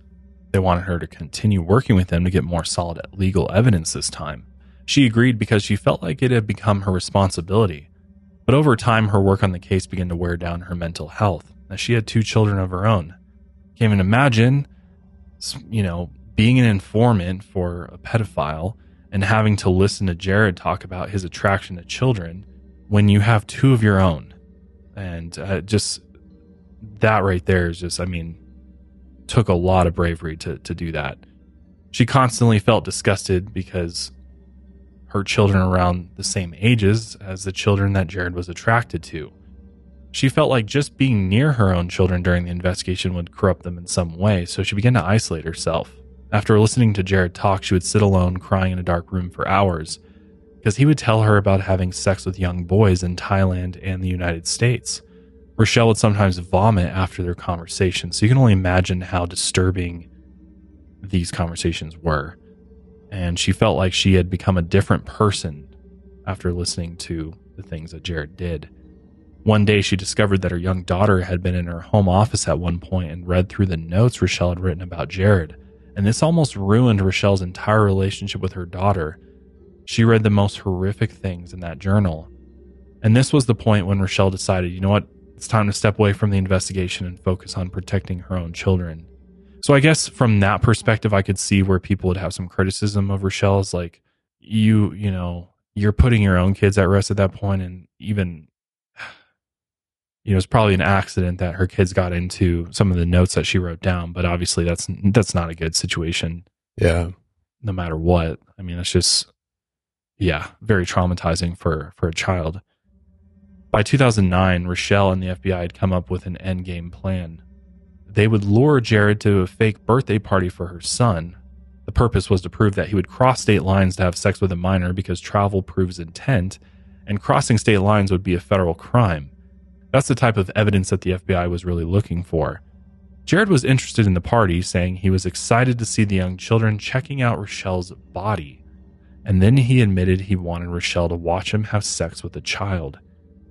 They wanted her to continue working with them to get more solid legal evidence this time. She agreed because she felt like it had become her responsibility. But over time, her work on the case began to wear down her mental health, as she had two children of her own. Can't even imagine, you know, being an informant for a pedophile and having to listen to Jared talk about his attraction to children when you have two of your own. And uh, just that right there is just, I mean, took a lot of bravery to, to do that. She constantly felt disgusted because her children around the same ages as the children that Jared was attracted to. She felt like just being near her own children during the investigation would corrupt them in some way, so she began to isolate herself. After listening to Jared talk, she would sit alone crying in a dark room for hours because he would tell her about having sex with young boys in Thailand and the United States. Rochelle would sometimes vomit after their conversations, so you can only imagine how disturbing these conversations were. And she felt like she had become a different person after listening to the things that Jared did. One day, she discovered that her young daughter had been in her home office at one point and read through the notes Rochelle had written about Jared. And this almost ruined Rochelle's entire relationship with her daughter. She read the most horrific things in that journal. And this was the point when Rochelle decided, you know what, it's time to step away from the investigation and focus on protecting her own children. So I guess from that perspective, I could see where people would have some criticism of Rochelle's like, you, you know, you're putting your own kids at rest at that point, and even you know, it's probably an accident that her kids got into some of the notes that she wrote down, but obviously that's that's not a good situation Yeah. no matter what. I mean, it's just yeah, very traumatizing for for a child. By 2009, Rochelle and the FBI had come up with an endgame plan. They would lure Jared to a fake birthday party for her son. The purpose was to prove that he would cross state lines to have sex with a minor because travel proves intent, and crossing state lines would be a federal crime. That's the type of evidence that the FBI was really looking for. Jared was interested in the party, saying he was excited to see the young children checking out Rochelle's body. And then he admitted he wanted Rochelle to watch him have sex with a child.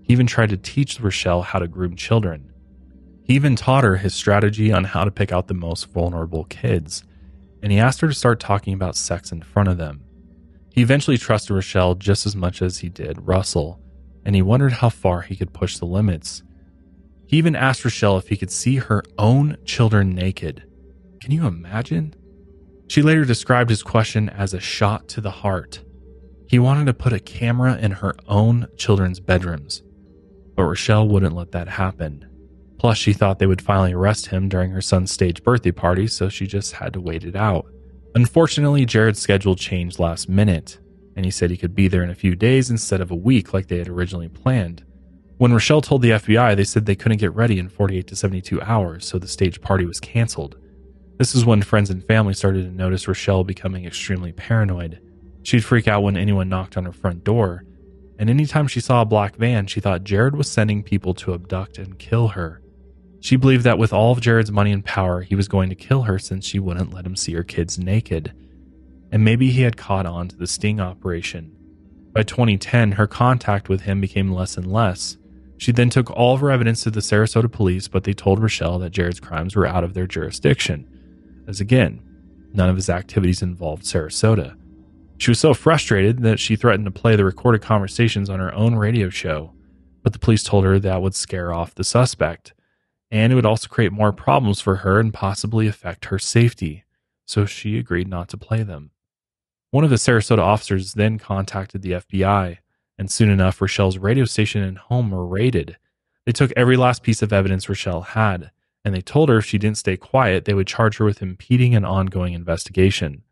He even tried to teach Rochelle how to groom children. He even taught her his strategy on how to pick out the most vulnerable kids, and he asked her to start talking about sex in front of them. He eventually trusted Rochelle just as much as he did Russell, and he wondered how far he could push the limits. He even asked Rochelle if he could see her own children naked. Can you imagine? She later described his question as a shot to the heart. He wanted to put a camera in her own children's bedrooms, but Rochelle wouldn't let that happen. Plus, she thought they would finally arrest him during her son's stage birthday party, so she just had to wait it out. Unfortunately, Jared's schedule changed last minute, and he said he could be there in a few days instead of a week like they had originally planned. When Rochelle told the FBI, they said they couldn't get ready in 48 to 72 hours, so the stage party was canceled. This is when friends and family started to notice Rochelle becoming extremely paranoid. She'd freak out when anyone knocked on her front door, and anytime she saw a black van, she thought Jared was sending people to abduct and kill her. She believed that with all of Jared's money and power, he was going to kill her since she wouldn't let him see her kids naked. And maybe he had caught on to the sting operation. By 2010, her contact with him became less and less. She then took all of her evidence to the Sarasota police, but they told Rochelle that Jared's crimes were out of their jurisdiction, as again, none of his activities involved Sarasota. She was so frustrated that she threatened to play the recorded conversations on her own radio show, but the police told her that would scare off the suspect and it would also create more problems for her and possibly affect her safety, so she agreed not to play them. One of the Sarasota officers then contacted the FBI, and soon enough, Rochelle's radio station and home were raided. They took every last piece of evidence Rochelle had, and they told her if she didn't stay quiet, they would charge her with impeding an ongoing investigation.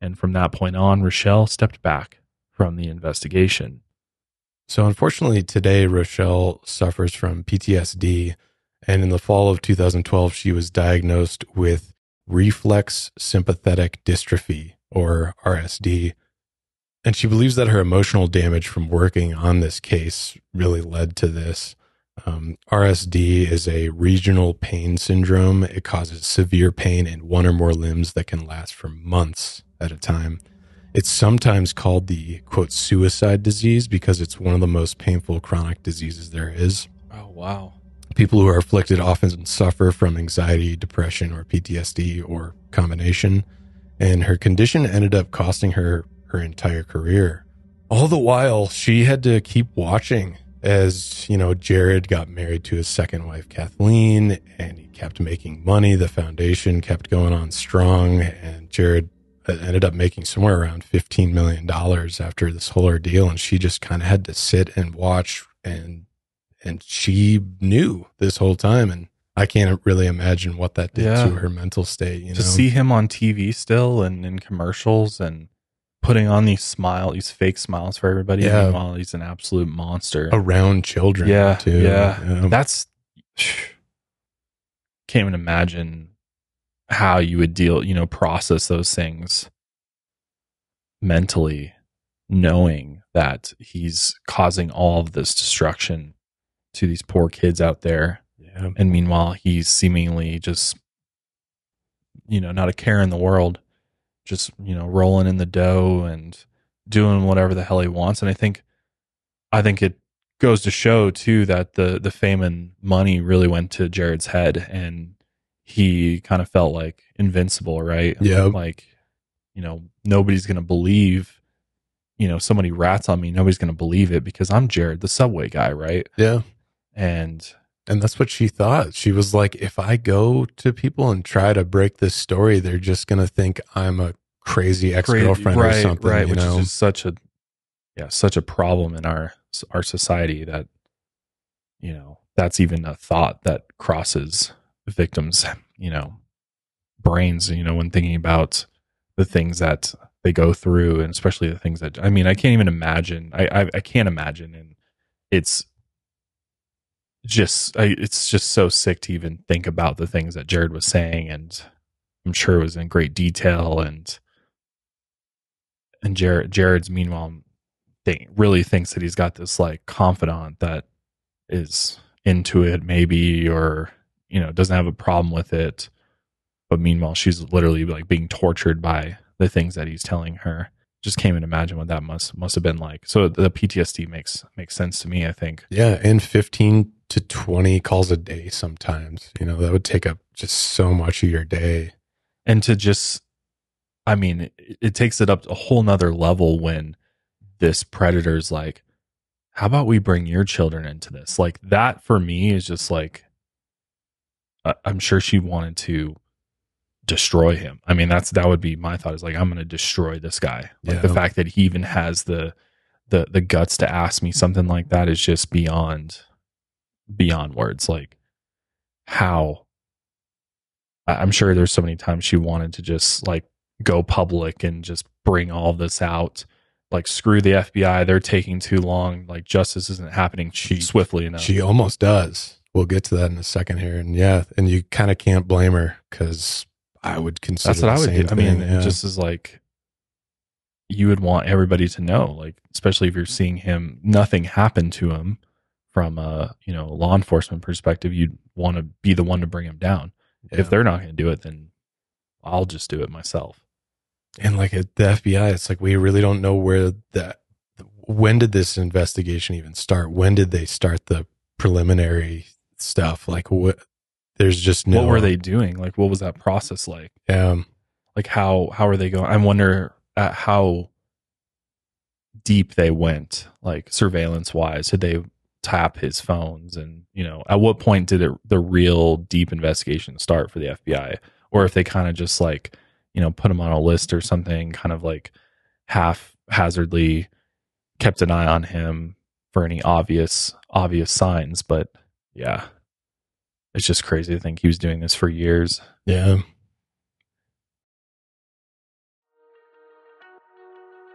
And from that point on, Rochelle stepped back from the investigation. So, unfortunately, today, Rochelle suffers from PTSD. And in the fall of 2012, she was diagnosed with reflex sympathetic dystrophy, or RSD. And she believes that her emotional damage from working on this case really led to this. Um, RSD is a regional pain syndrome. It causes severe pain in one or more limbs that can last for months at a time. It's sometimes called the quote suicide disease because it's one of the most painful chronic diseases there is. Oh, wow. People who are afflicted often suffer from anxiety, depression, or PTSD or combination. And her condition ended up costing her her entire career. All the while, she had to keep watching as, you know, Jared got married to his second wife, Kathleen, and he kept making money. The foundation kept going on strong, and Jared uh, ended up making somewhere around $15 million after this whole ordeal. And she just kind of had to sit and watch and and she knew this whole time and i can't really imagine what that did Yeah. to her mental state you to know see him on TV still and in commercials and putting on these smile, these fake smiles for everybody. Yeah. Meanwhile, he's an absolute monster. around children yeah, too yeah. That's can't even imagine how you would deal, you know, process those things mentally, knowing that he's causing all of this destruction to these poor kids out there. And meanwhile, he's seemingly just, you know, not a care in the world, just, you know, rolling in the dough and doing whatever the hell he wants. And I think, I think it goes to show too that the, the fame and money really went to Jared's head and he kind of felt like invincible, right? Yeah. Like, you know, nobody's going to believe, you know, somebody rats on me. Nobody's going to believe it because I'm Jared, the subway guy, right? yeah And and that's what she thought she was like if i go to people and try to break this story they're just gonna think i'm a crazy ex-girlfriend right, or something right, you which know is just such a yeah, such a problem in our our society that you know that's even a thought that crosses victims, you know, brains, you know, when thinking about the things that they go through and especially the things that I mean, I can't even imagine. I I, I can't imagine and it's just I, it's just so sick to even think about the things that Jared was saying and I'm sure it was in great detail and and Jared Jared's meanwhile think, really thinks that he's got this like confidant that is into it maybe or you know doesn't have a problem with it but meanwhile she's literally like being tortured by the things that he's telling her. Just can't even imagine what that must must have been like. So the ptsd makes makes sense to me i think. Yeah, and 15 to 20 calls a day sometimes. You know, that would take up just so much of your day. and to just i mean it, it takes it up a whole nother level when this predator's like how about we bring your children into this like that for me is just like I- i'm sure she wanted to destroy him i mean that's that would be my thought is like i'm gonna destroy this guy like Yeah. the fact that he even has the the the guts to ask me something like that is just beyond beyond words like how I'm sure there's so many times she wanted to just like go public and just bring all this out. Like screw the FBI, they're taking too long. Like justice isn't happening She- swiftly enough. She almost does. We'll get to that in a second here. And yeah, and you kind of can't blame her because I would consider That's what I would do. I mean, thing, it yeah. just is like you would want everybody to know, like especially if you're seeing him, nothing happened to him from a you know law enforcement perspective. You'd want to be the one to bring them down. Yeah. If they're not going to do it, then I'll just do it myself. and like at the FBI, it's like we really don't know where that. When did this investigation even start? When did they start the preliminary stuff? Like what? There's just no. What were they doing? Like, what was that process like? Um, like how how are they going i wonder at how deep they went like surveillance wise did they tap his phones and you know at what point did it the real deep investigation start for the fbi or if they kind of just like you know put him on a list or something kind of like half hazardly kept an eye on him for any obvious obvious signs but yeah. It's just crazy to think he was doing this for years. Yeah.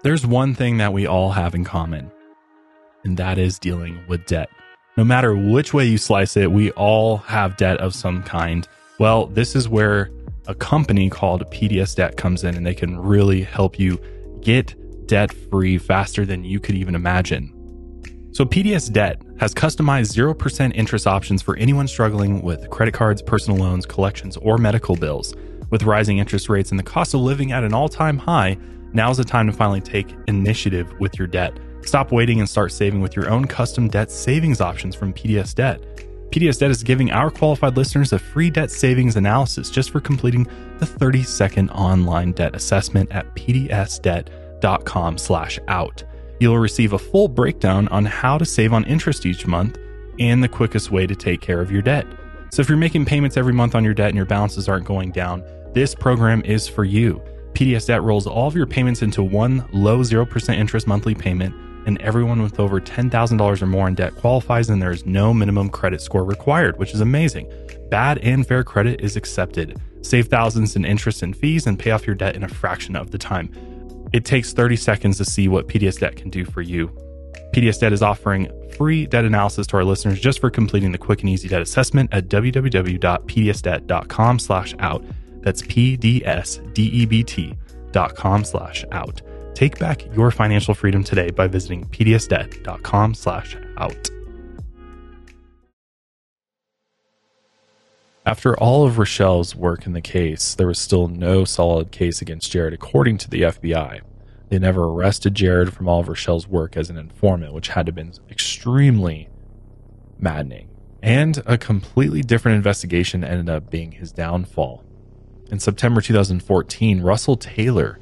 There's one thing that we all have in common, and that is dealing with debt. No matter which way you slice it, we all have debt of some kind. Well, this is where a company called PDS Debt comes in and they can really help you get debt free faster than you could even imagine. So, PDS Debt has customized 0% interest options for anyone struggling with credit cards, personal loans, collections, or medical bills. With rising interest rates and the cost of living at an all time high, now's the time to finally take initiative with your debt. Stop waiting and start saving with your own custom debt savings options from PDS Debt. PDS Debt is giving our qualified listeners a free debt savings analysis just for completing the 30-second online debt assessment at pdsdebt.com slash out. You'll receive a full breakdown on how to save on interest each month and the quickest way to take care of your debt. So if you're making payments every month on your debt and your balances aren't going down, this program is for you. PDS Debt rolls all of your payments into one low 0% interest monthly payment, and everyone with over $10,000 or more in debt qualifies, and there is no minimum credit score required, which is amazing. Bad and fair credit is accepted. Save thousands in interest and fees and pay off your debt in a fraction of the time. It takes 30 seconds to see what PDS Debt can do for you. PDS Debt is offering free debt analysis to our listeners just for completing the quick and easy debt assessment at www.pdsdebt.com slash out. That's P-D-S-D-E-B-T dot com slash out. Take back your financial freedom today by visiting pdsdebt.com slash out. After all of Rochelle's work in the case, there was still no solid case against Jared, according to the FBI. They never arrested Jared from all of Rochelle's work as an informant, which had to have been extremely maddening. And a completely different investigation ended up being his downfall. In September 2014, Russell Taylor,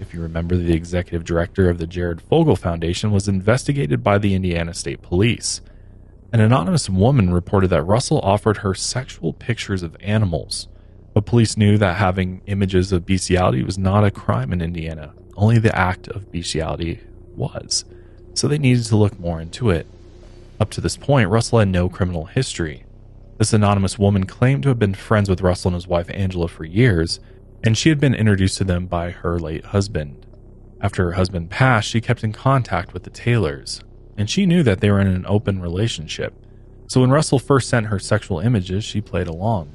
if you remember the executive director of the Jared Fogle Foundation, was investigated by the Indiana State Police. An anonymous woman reported that Russell offered her sexual pictures of animals. But police knew that having images of bestiality was not a crime in Indiana. Only the act of bestiality was. So they needed to look more into it. Up to this point, Russell had no criminal history. This anonymous woman claimed to have been friends with Russell and his wife Angela for years, and she had been introduced to them by her late husband. After her husband passed, she kept in contact with the Taylors, and she knew that they were in an open relationship. So when Russell first sent her sexual images, she played along.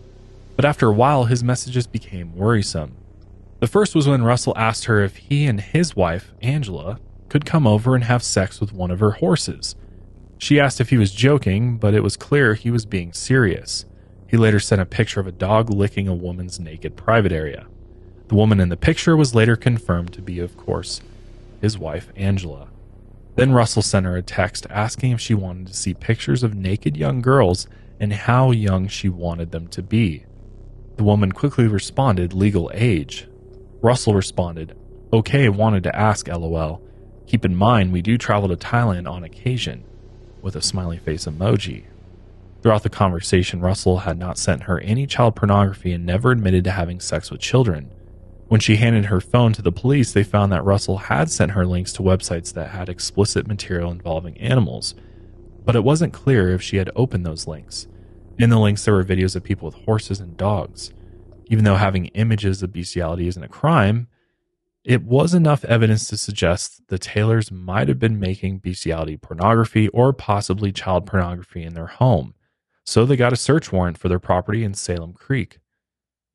But after a while, his messages became worrisome. The first was when Russell asked her if he and his wife, Angela, could come over and have sex with one of her horses. She asked if he was joking, but it was clear he was being serious. He later sent a picture of a dog licking a woman's naked private area. The woman in the picture was later confirmed to be, of course, his wife, Angela. Then Russell sent her a text asking if she wanted to see pictures of naked young girls and how young she wanted them to be. The woman quickly responded, legal age. Russell responded, okay, wanted to ask, lol. Keep in mind, we do travel to Thailand on occasion, with a smiley face emoji. Throughout the conversation, Russell had not sent her any child pornography and never admitted to having sex with children. When she handed her phone to the police, they found that Russell had sent her links to websites that had explicit material involving animals, but it wasn't clear if she had opened those links. In the links, there were videos of people with horses and dogs. Even though having images of bestiality isn't a crime, it was enough evidence to suggest the Taylors might have been making bestiality pornography or possibly child pornography in their home, so they got a search warrant for their property in Salem Creek.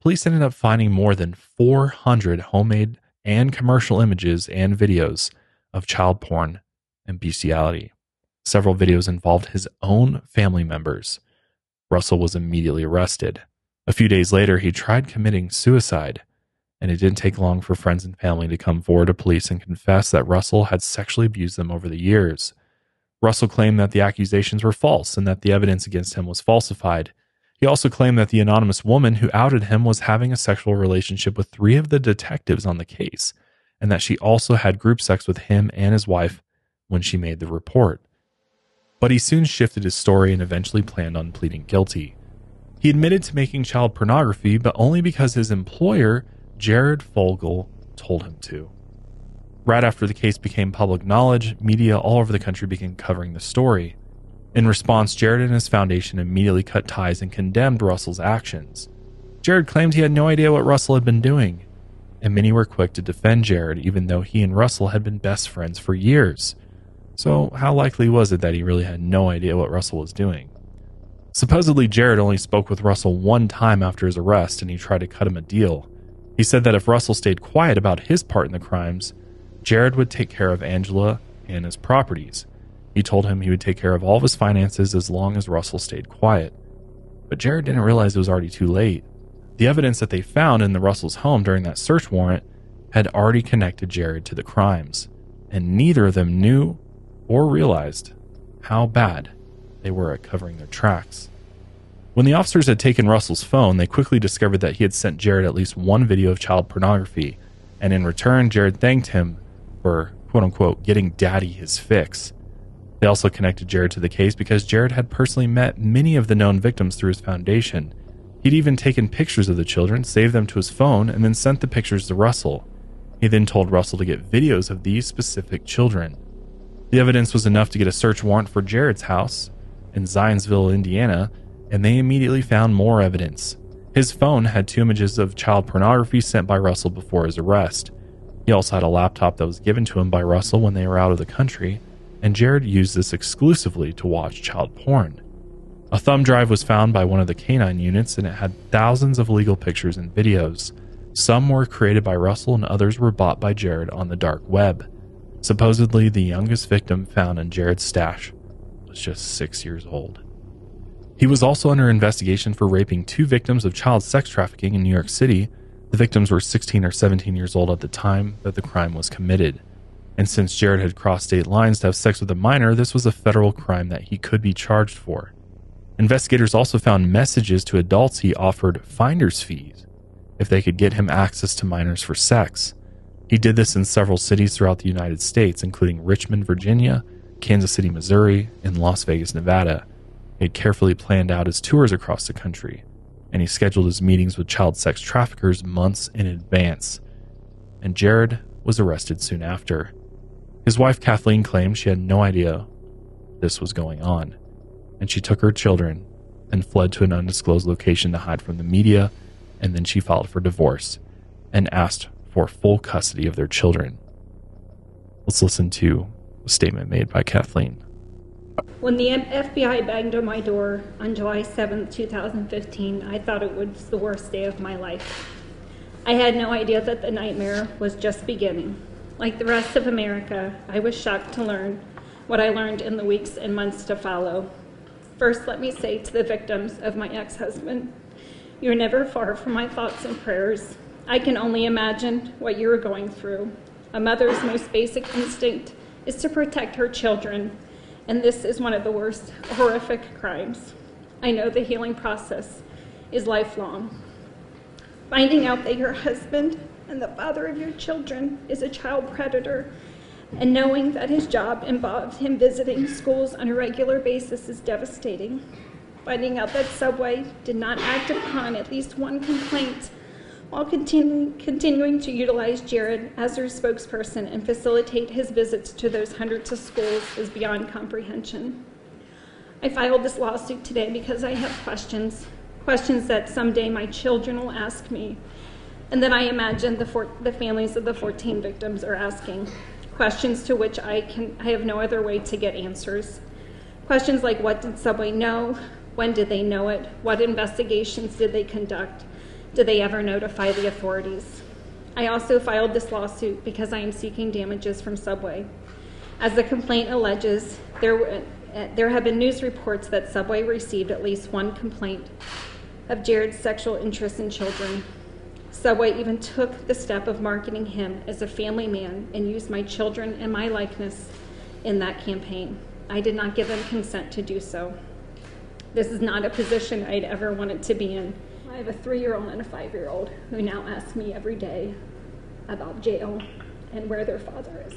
Police ended up finding more than 400 homemade and commercial images and videos of child porn and bestiality. Several videos involved his own family members. Russell was immediately arrested. A few days later, he tried committing suicide and it didn't take long for friends and family to come forward to police and confess that Russell had sexually abused them over the years. Russell claimed that the accusations were false and that the evidence against him was falsified. He also claimed that the anonymous woman who outed him was having a sexual relationship with three of the detectives on the case, and that she also had group sex with him and his wife when she made the report. But he soon shifted his story and eventually planned on pleading guilty. He admitted to making child pornography, but only because his employer Jared Fogle told him to. Right after the case became public knowledge, media all over the country began covering the story. In response, Jared and his foundation immediately cut ties and condemned Russell's actions. Jared claimed he had no idea what Russell had been doing, and many were quick to defend Jared, even though he and Russell had been best friends for years. So, how likely was it that he really had no idea what Russell was doing? Supposedly, Jared only spoke with Russell one time after his arrest, and he tried to cut him a deal. He said that if Russell stayed quiet about his part in the crimes, Jared would take care of Angela and his properties. He told him he would take care of all of his finances as long as Russell stayed quiet. But Jared didn't realize it was already too late. The evidence that they found in the Russell's home during that search warrant had already connected Jared to the crimes, and neither of them knew or realized how bad they were at covering their tracks. When the officers had taken Russell's phone, they quickly discovered that he had sent Jared at least one video of child pornography, and in return, Jared thanked him for, quote unquote, getting daddy his fix. They also connected Jared to the case because Jared had personally met many of the known victims through his foundation. He'd even taken pictures of the children, saved them to his phone, and then sent the pictures to Russell. He then told Russell to get videos of these specific children. The evidence was enough to get a search warrant for Jared's house in Zionsville, Indiana, and they immediately found more evidence. His phone had two images of child pornography sent by Russell before his arrest. He also had a laptop that was given to him by Russell when they were out of the country, and Jared used this exclusively to watch child porn. A thumb drive was found by one of the canine units, and it had thousands of legal pictures and videos. Some were created by Russell, and others were bought by Jared on the dark web. Supposedly, the youngest victim found in Jared's stash was just six years old. He was also under investigation for raping two victims of child sex trafficking in New York City. The victims were 16 or 17 years old at the time that the crime was committed. And since Jared had crossed state lines to have sex with a minor, this was a federal crime that he could be charged for. Investigators also found messages to adults he offered finder's fees if they could get him access to minors for sex. He did this in several cities throughout the United States, including Richmond, Virginia, Kansas City, Missouri, and Las Vegas, Nevada. He had carefully planned out his tours across the country, and he scheduled his meetings with child sex traffickers months in advance. And Jared was arrested soon after. His wife Kathleen claimed she had no idea this was going on. And she took her children and fled to an undisclosed location to hide from the media. And then she filed for divorce and asked for full custody of their children. Let's listen to a statement made by Kathleen. When the FBI banged on my door on July 7, 2015, I thought it was the worst day of my life. I had no idea that the nightmare was just beginning. Like the rest of America, I was shocked to learn what I learned in the weeks and months to follow. First, let me say to the victims of my ex husband, you're never far from my thoughts and prayers. I can only imagine what you are going through. A mother's most basic instinct is to protect her children, and this is one of the worst horrific crimes. I know the healing process is lifelong. Finding out that your husband and the father of your children is a child predator, and knowing that his job involves him visiting schools on a regular basis is devastating. Finding out that Subway did not act upon at least one complaint while continu- continuing to utilize Jared as their spokesperson and facilitate his visits to those hundreds of schools is beyond comprehension. I filed this lawsuit today because I have questions, questions that someday my children will ask me, and that I imagine the, for- the families of the 14 victims are asking. Questions to which I, can, I have no other way to get answers. Questions like what did Subway know? When did they know it? What investigations did they conduct? Did they ever notify the authorities? I also filed this lawsuit because I am seeking damages from Subway. As the complaint alleges, there, uh, there have been news reports that Subway received at least one complaint of Jared's sexual interest in children. Subway even took the step of marketing him as a family man and used my children and my likeness in that campaign. I did not give them consent to do so. This is not a position I'd ever wanted to be in. I have a three year old and a five year old who now ask me every day about jail and where their father is.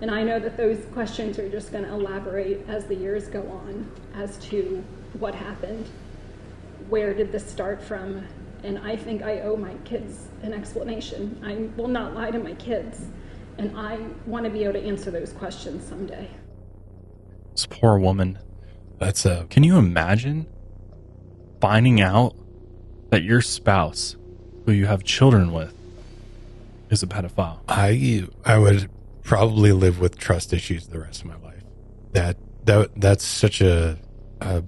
And I know that those questions are just going to elaborate as the years go on as to what happened, where did this start from, and I think I owe my kids an explanation. I will not lie to my kids, and I want to be able to answer those questions someday. This poor woman. That's a Can you imagine finding out that your spouse, who you have children with, is a pedophile? I I would probably live with trust issues the rest of my life. That that that's such a, a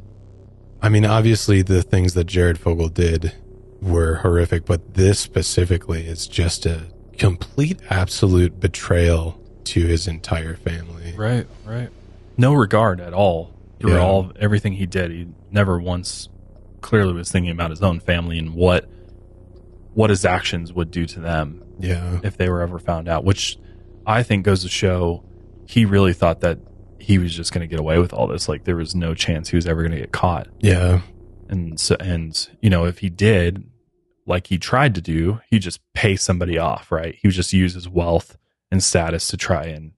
I mean, obviously the things that Jared Fogle did were horrific, but this specifically is just a complete absolute betrayal to his entire family. Right, right. No regard at all through Yeah. all everything he did. He never once clearly was thinking about his own family and what what his actions would do to them Yeah. if they were ever found out, which I think goes to show he really thought that he was just going to get away with all this. Like there was no chance he was ever going to get caught. Yeah. And so, and you know, if he did, like he tried to do, he just pay somebody off, right? He would just use his wealth and status to try and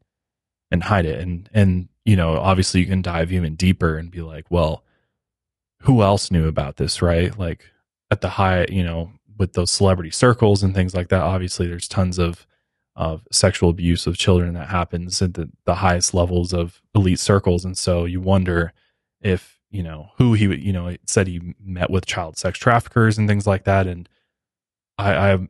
and hide it. And and you know, obviously, you can dive even deeper and be like, well, who else knew about this, right? Like at the high, you know, with those celebrity circles and things like that. Obviously, there's tons of of sexual abuse of children that happens at the, the highest levels of elite circles, and so you wonder if you know who he would you know it said he met with child sex traffickers and things like that and i i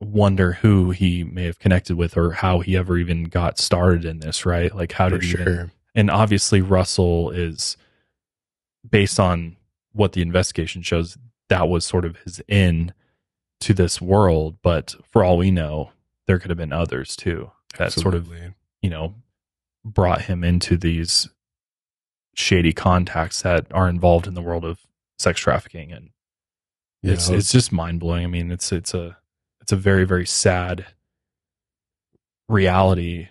wonder who he may have connected with or how he ever even got started in this right like how For did he even- and obviously russell is based on what the investigation shows that was sort of his in to this world but for all we know there could have been others too that sort of you know brought him into these shady contacts that are involved in the world of sex trafficking and Yeah. it's it's just mind blowing. I mean, it's it's a it's a very very sad reality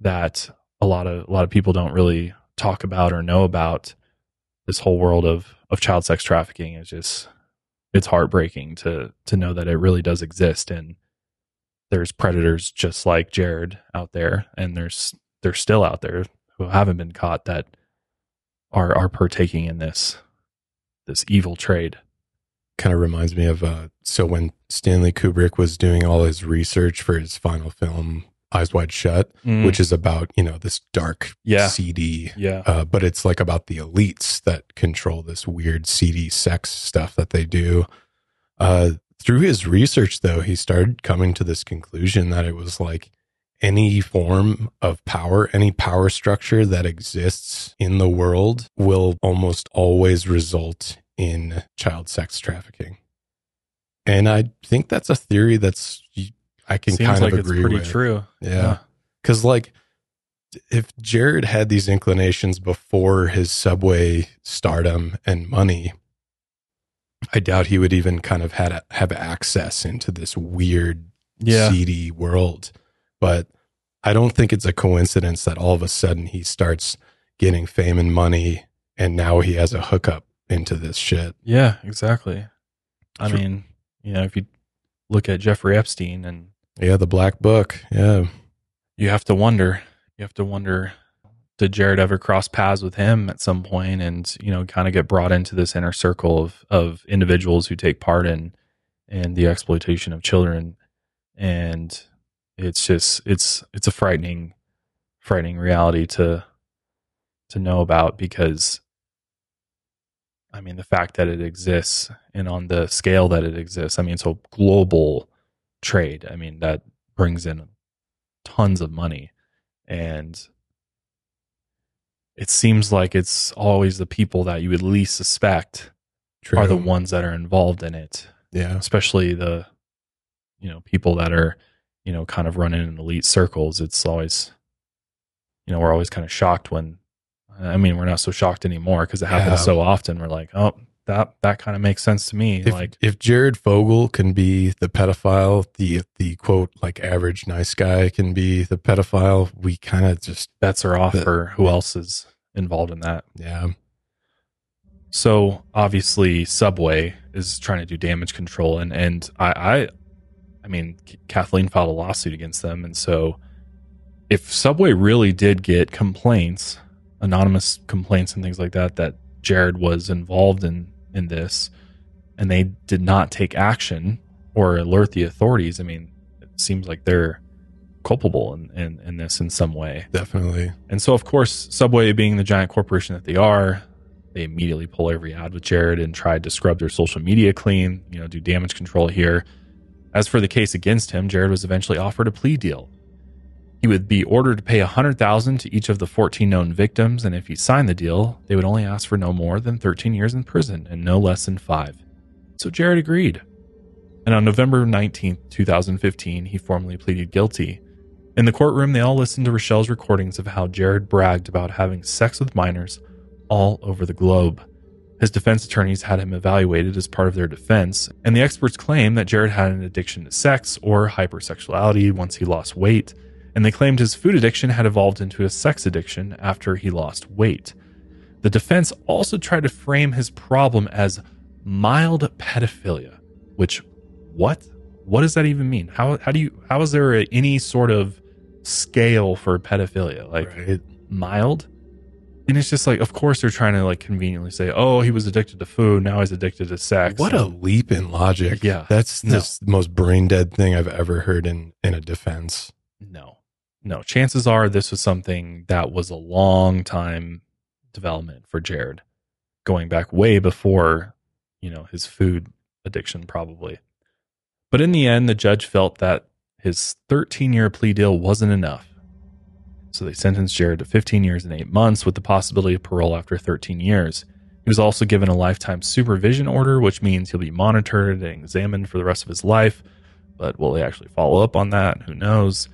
that a lot of a lot of people don't really talk about or know about. This whole world of of child sex trafficking is just it's heartbreaking to to know that it really does exist and there's predators just like Jared out there and there's they're still out there who haven't been caught that are are partaking in this this evil trade. kind of reminds me of uh so when Stanley Kubrick was doing all his research for his final film Eyes Wide Shut, Mm. which is about you know this dark, Yeah. seedy, Yeah. uh, but it's like about the elites that control this weird, seedy sex stuff that they do. Uh, through his research, though, he started coming to this conclusion that it was like any form of power, any power structure that exists in the world will almost always result in child sex trafficking. And I think that's a theory that's I can Seems kind like of it's agree pretty with. true. Yeah. Cause like if Jared had these inclinations before his subway stardom and money, I doubt he would even kind of had have access into this weird, Yeah. seedy world. But I don't think it's a coincidence that all of a sudden he starts getting fame and money, and now he has a hookup into this shit. Yeah, exactly. I Sure. mean, you know, if you look at Jeffrey Epstein and Yeah, the black book. Yeah, you have to wonder, you have to wonder, did Jared ever cross paths with him at some point and, you know, kind of get brought into this inner circle of, of individuals who take part in, in the exploitation of children. And it's just, it's, it's a frightening, frightening reality to, to know about because I mean, the fact that it exists and on the scale that it exists, I mean, it's a global trade. I mean, that brings in tons of money. And it seems like it's always the people that you would least suspect true. are the ones that are involved in it, Yeah, especially the, you know, people that are, you know, kind of running in elite circles. It's always, you know, we're always kind of shocked when, I mean, we're not so shocked anymore because it happens Yeah. so often. We're like, oh, that that kind of makes sense to me. if, like, if Jared Fogle can be the pedophile, the the quote like average nice guy can be the pedophile, we kind of just bets are off the- for who else is involved in that. yeah So obviously, Subway is trying to do damage control, and and I I, I mean, Kathleen filed a lawsuit against them, and so if Subway really did get complaints, anonymous complaints and things like that, that Jared was involved in in this, and they did not take action or alert the authorities, I mean, it seems like they're culpable in, in, in this in some way. definitely And so, of course, Subway, being the giant corporation that they are, they immediately pull every ad with Jared and tried to scrub their social media clean, you know, do damage control here. As for the case against him, Jared was eventually offered a plea deal. He would be ordered to pay a hundred thousand to each of the 14 known victims, and if he signed the deal, they would only ask for no more than 13 years in prison and no less than five. So Jared agreed. And on November 19th, 2015, he formally pleaded guilty. In the courtroom, they all listened to Rochelle's recordings of how Jared bragged about having sex with minors all over the globe. His defense attorneys had him evaluated as part of their defense, and the experts claim that Jared had an addiction to sex or hypersexuality once he lost weight, and they claimed his food addiction had evolved into a sex addiction after he lost weight. The defense also tried to frame his problem as mild pedophilia, which what? What does that even mean? How how do you how is there a, any sort of scale for pedophilia? Like right mild? And it's just like, of course, they're trying to like conveniently say, "Oh, he was addicted to food. Now he's addicted to sex." what a leap in logic Yeah. that's No. the most brain dead thing i've ever heard in in a defense no, no. Chances are this was something that was a long time development for Jared, going back way before, you know, his food addiction probably. But in the end, the judge felt that his 13 year plea deal wasn't enough. So they sentenced Jared to 15 years and eight months with the possibility of parole after 13 years. He was also given a lifetime supervision order, which means he'll be monitored and examined for the rest of his life. But will they actually follow up on that? Who knows?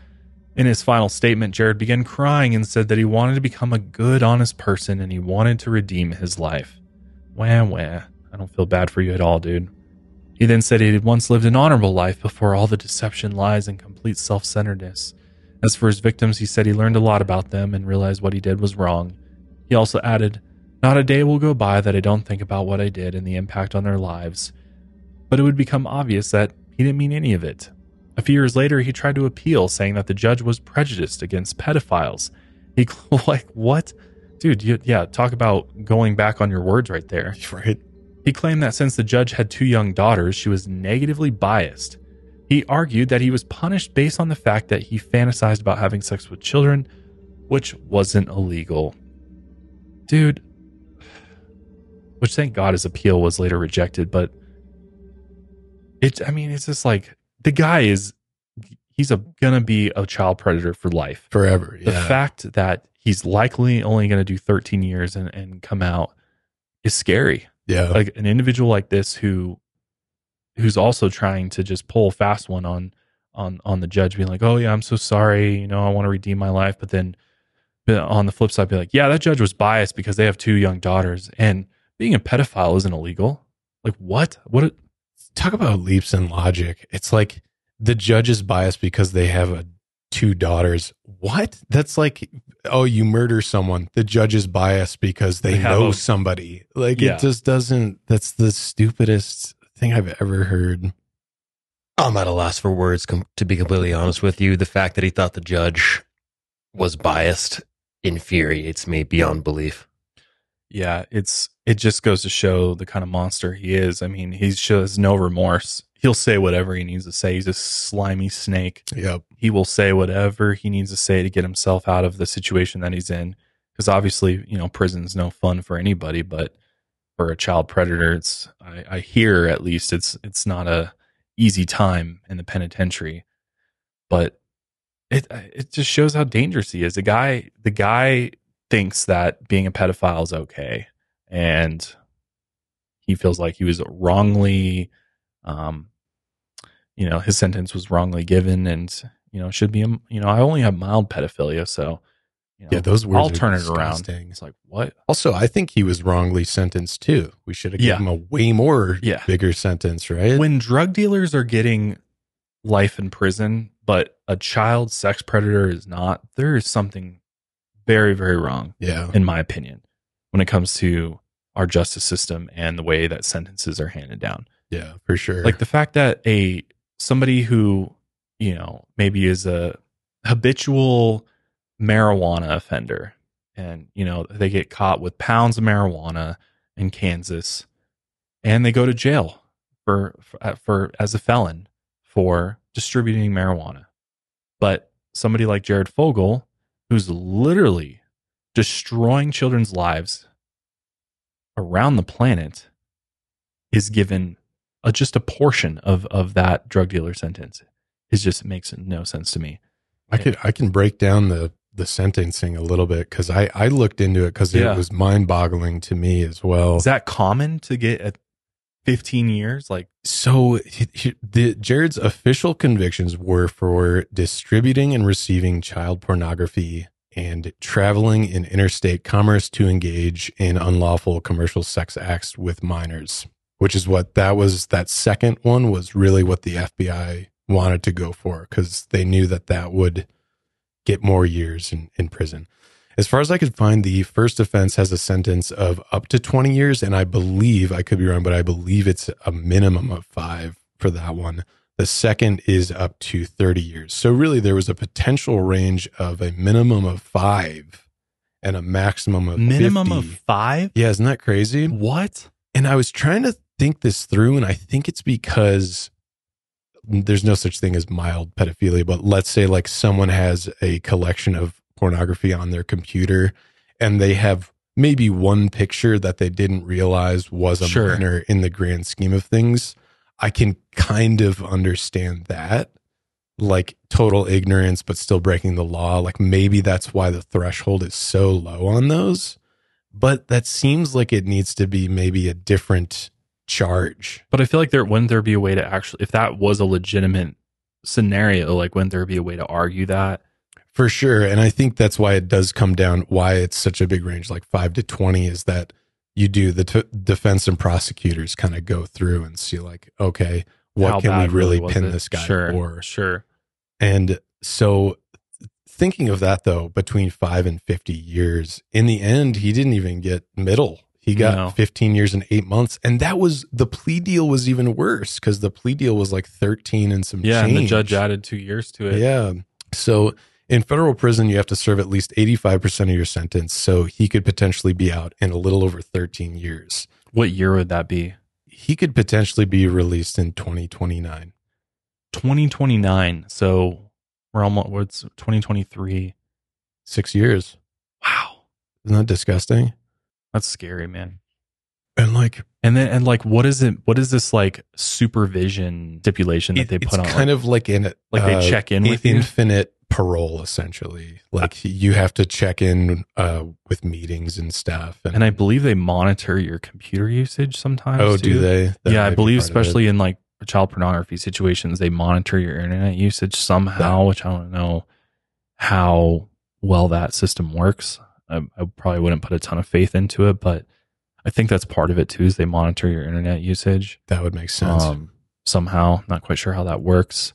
In his final statement, Jared began crying and said that he wanted to become a good, honest person and he wanted to redeem his life. Wah, wah. I don't feel bad for you at all, dude. He then said he had once lived an honorable life before all the deception, lies, and complete self centeredness. As for his victims, he said he learned a lot about them and realized what he did was wrong. He also added, Not a day will go by that I don't think about what I did and the impact on their lives. But it would become obvious that he didn't mean any of it. A few years later, he tried to appeal, saying that the judge was prejudiced against pedophiles. He, like, what? Dude, you, yeah, talk about going back on your words right there. right He claimed that since the judge had two young daughters, she was negatively biased. He argued that he was punished based on the fact that he fantasized about having sex with children, which wasn't illegal. Dude, which thank God his appeal was later rejected, but it, I mean, it's just like the guy is, he's a, gonna be a child predator for life. Forever. The fact that he's likely only gonna do 13 years and, and come out is scary yeah. like an individual like this who who's also trying to just pull a fast one on on on the judge being like oh yeah i'm so sorry you know i want to redeem my life but then on the flip side be like yeah that judge was biased because they have two young daughters and being a pedophile isn't illegal like what what a- talk about leaps in logic. It's like the judge is biased because they have a, two daughters. What? That's like, oh, you murder someone. The judge is biased because they, They know a- somebody. Like Yeah. it just doesn't. That's the stupidest thing I've ever heard. I'm at a loss for words, com- to be completely honest with you. The fact that he thought the judge was biased infuriates me beyond belief. Yeah it's it just goes to show the kind of monster he is i mean he shows no remorse he'll say whatever he needs to say he's a slimy snake Yep. he will say whatever he needs to say to get himself out of the situation that he's in. Because obviously, you know, prison's no fun for anybody, but for a child predator, it's I, I hear at least it's it's not a easy time in the penitentiary. But it it just shows how dangerous he is. The guy the guy thinks that being a pedophile is okay, and he feels like he was wrongly um you know his sentence was wrongly given and you know should be a, you know i only have mild pedophilia so you know, Yeah, those words i'll turn it around it's like what Also, I think he was wrongly sentenced too. We should have Yeah. given him a way more Yeah. bigger sentence, right? when drug dealers are getting life in prison but a child sex predator is not there is something very very wrong yeah. in my opinion when it comes to our justice system and the way that sentences are handed down Yeah, for sure. like the fact that a somebody who you know maybe is a habitual marijuana offender and you know they get caught with pounds of marijuana in Kansas and they go to jail for for, uh, for as a felon for distributing marijuana but somebody like Jared Fogle who's literally destroying children's lives around the planet is given a, just a portion of of that drug dealer sentence. It just makes no sense to me. I could I can break down the the sentencing a little bit because I I looked into it because Yeah. it was mind boggling to me as well. Is that common to get at 15 years? Like, So he- he- the Jared's official convictions were for distributing and receiving child pornography and traveling in interstate commerce to engage in unlawful commercial sex acts with minors, which is what that was. That second one was really what the FBI wanted to go for because they knew that that would get more years in, in prison. As far as I could find, the first offense has a sentence of up to 20 years. And I believe, I could be wrong, but I believe it's a minimum of five for that one. The second is up to 30 years. So really, there was a potential range of a minimum of five and a maximum of minimum 50. of five? Yeah, isn't that crazy? What? And I was trying to think this through, and I think it's because there's no such thing as mild pedophilia, but let's say like someone has a collection of pornography on their computer and they have maybe one picture that they didn't realize was a Sure. minor in the grand scheme of things. I can kind of understand that. Like total ignorance, but still breaking the law. Like maybe that's why the threshold is so low on those but that seems like it needs to be maybe a different charge. But I feel like there wouldn't there be a way to actually, if that was a legitimate scenario, like wouldn't there be a way to argue that? For sure. And I think that's why it does come down, why it's such a big range, like five to 20, is that you do the t- defense and prosecutors kind of go through and see, like, okay, what How can we really pin it? this guy Sure, for? Sure. And so, thinking of that though, between five and 50 years, in the end, he didn't even get middle. He got No. 15 years and eight months. And that was the plea deal was even worse because the plea deal was like 13 and some Yeah, change. and the judge added two years to it. Yeah. So in federal prison, you have to serve at least 85% of your sentence. So he could potentially be out in a little over 13 years. What year would that be? He could potentially be released in 2029. 2029. So we're almost what's 2023. Six years. Wow, Isn't that disgusting? that's scary, man. And like, And then and like, what is it? What is this like supervision stipulation that it- they it's put on? It's kind of like in it like they uh, check in with you? infinite parole, essentially. Like you have to check in uh, with meetings and stuff. and I believe they monitor your computer usage sometimes. oh, too. do they? That yeah, I believe especially in like child pornography situations, they monitor your internet usage somehow, which I don't know how well that system works. I, I probably wouldn't put a ton of faith into it, but I think that's part of it too. Is they monitor your internet usage that would make sense. um, somehow. Not quite sure how that works,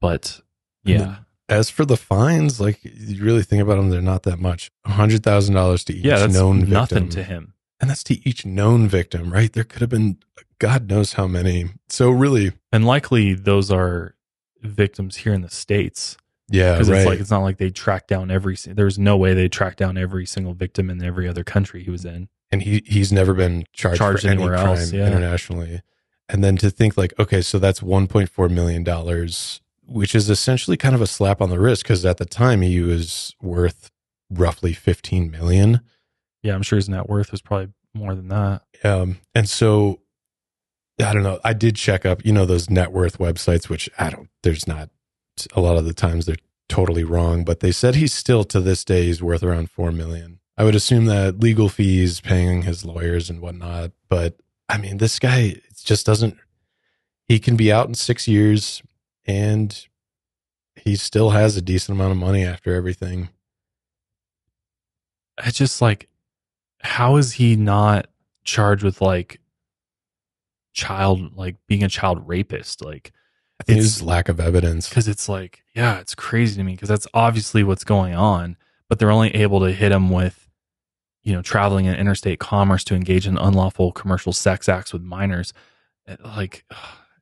but And yeah, As for the fines, like you really think about them, they're not that much. A hundred thousand dollars to each yeah, that's known nothing to him. and that's to each known victim, right? There could have been God knows how many. So really, And likely those are victims here in the states. yeah, because right. it's like it's not like they track down every. There's no way they track down every single victim in every other country he was in. and he he's never been charged, Charged for any anywhere crime else, yeah. internationally. And then to think like, okay, so that's 1.4 million dollars, which is essentially kind of a slap on the wrist because at the time he was worth roughly 15 million. Yeah, I'm sure his net worth was probably more than that. Um, and so I don't know. I did check up, you know, those net worth websites, which I don't, there's not a lot of the times they're totally wrong, but they said he's still to this day, he's worth around 4 million. I would assume that legal fees, paying his lawyers and whatnot. But I mean, this guy just doesn't, he can be out in six years and he still has a decent amount of money after everything. It's just like, how is he not charged with like child, like being a child rapist? Like, I It's- lack of evidence. because it's like, yeah, it's crazy to me because that's obviously what's going on, but they're only able to hit him with, you know, traveling in interstate commerce to engage in unlawful commercial sex acts with minors. Uh, Like,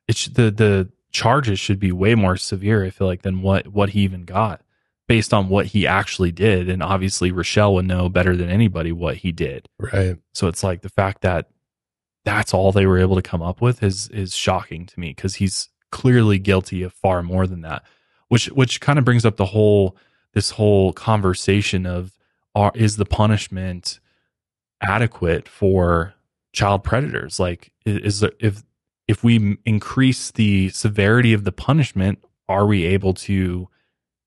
it's the the charges should be way more severe. I feel like than what what he even got based on what he actually did, and obviously Rochelle would know better than anybody what he did. Right. So it's like the fact that that's all they were able to come up with is is shocking to me because he's clearly guilty of far more than that. Which which kind of brings up the whole this whole conversation of are, is the punishment adequate for child predators? Like i- is there, if if we increase the severity of the punishment, are we able to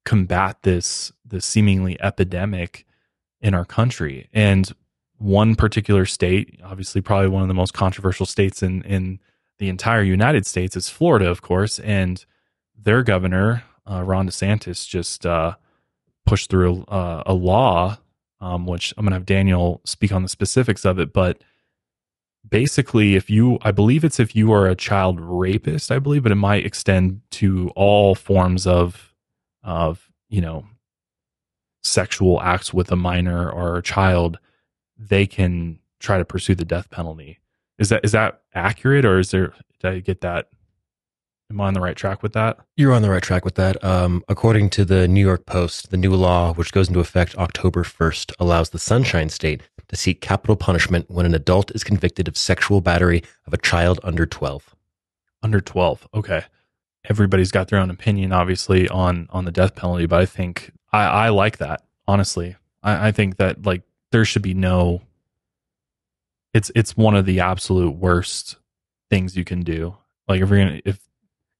combat this this seemingly epidemic in our country? And one particular state, obviously probably one of the most controversial states in in the entire United States is Florida, of course, and their governor uh, Ron DeSantis just uh, pushed through a, a law, um, which I'm going to have Daniel speak on the specifics of it, but basically, if you, I believe it's if you are a child rapist, I believe, but it might extend to all forms of of you know sexual acts with a minor or a child they can try to pursue the death penalty. Is that is that accurate, or is there? Did I get that? Am I on the right track with that? You're on the right track with that. Um, according to the New York Post, the new law, which goes into effect October 1st, allows the Sunshine State to seek capital punishment when an adult is convicted of sexual battery of a child under 12. Under twelve. Okay. Everybody's got their own opinion, obviously, on on the death penalty, but I think I, I like that. Honestly, I, I think that like there should be no. It's it's one of the absolute worst things you can do. Like if you're gonna if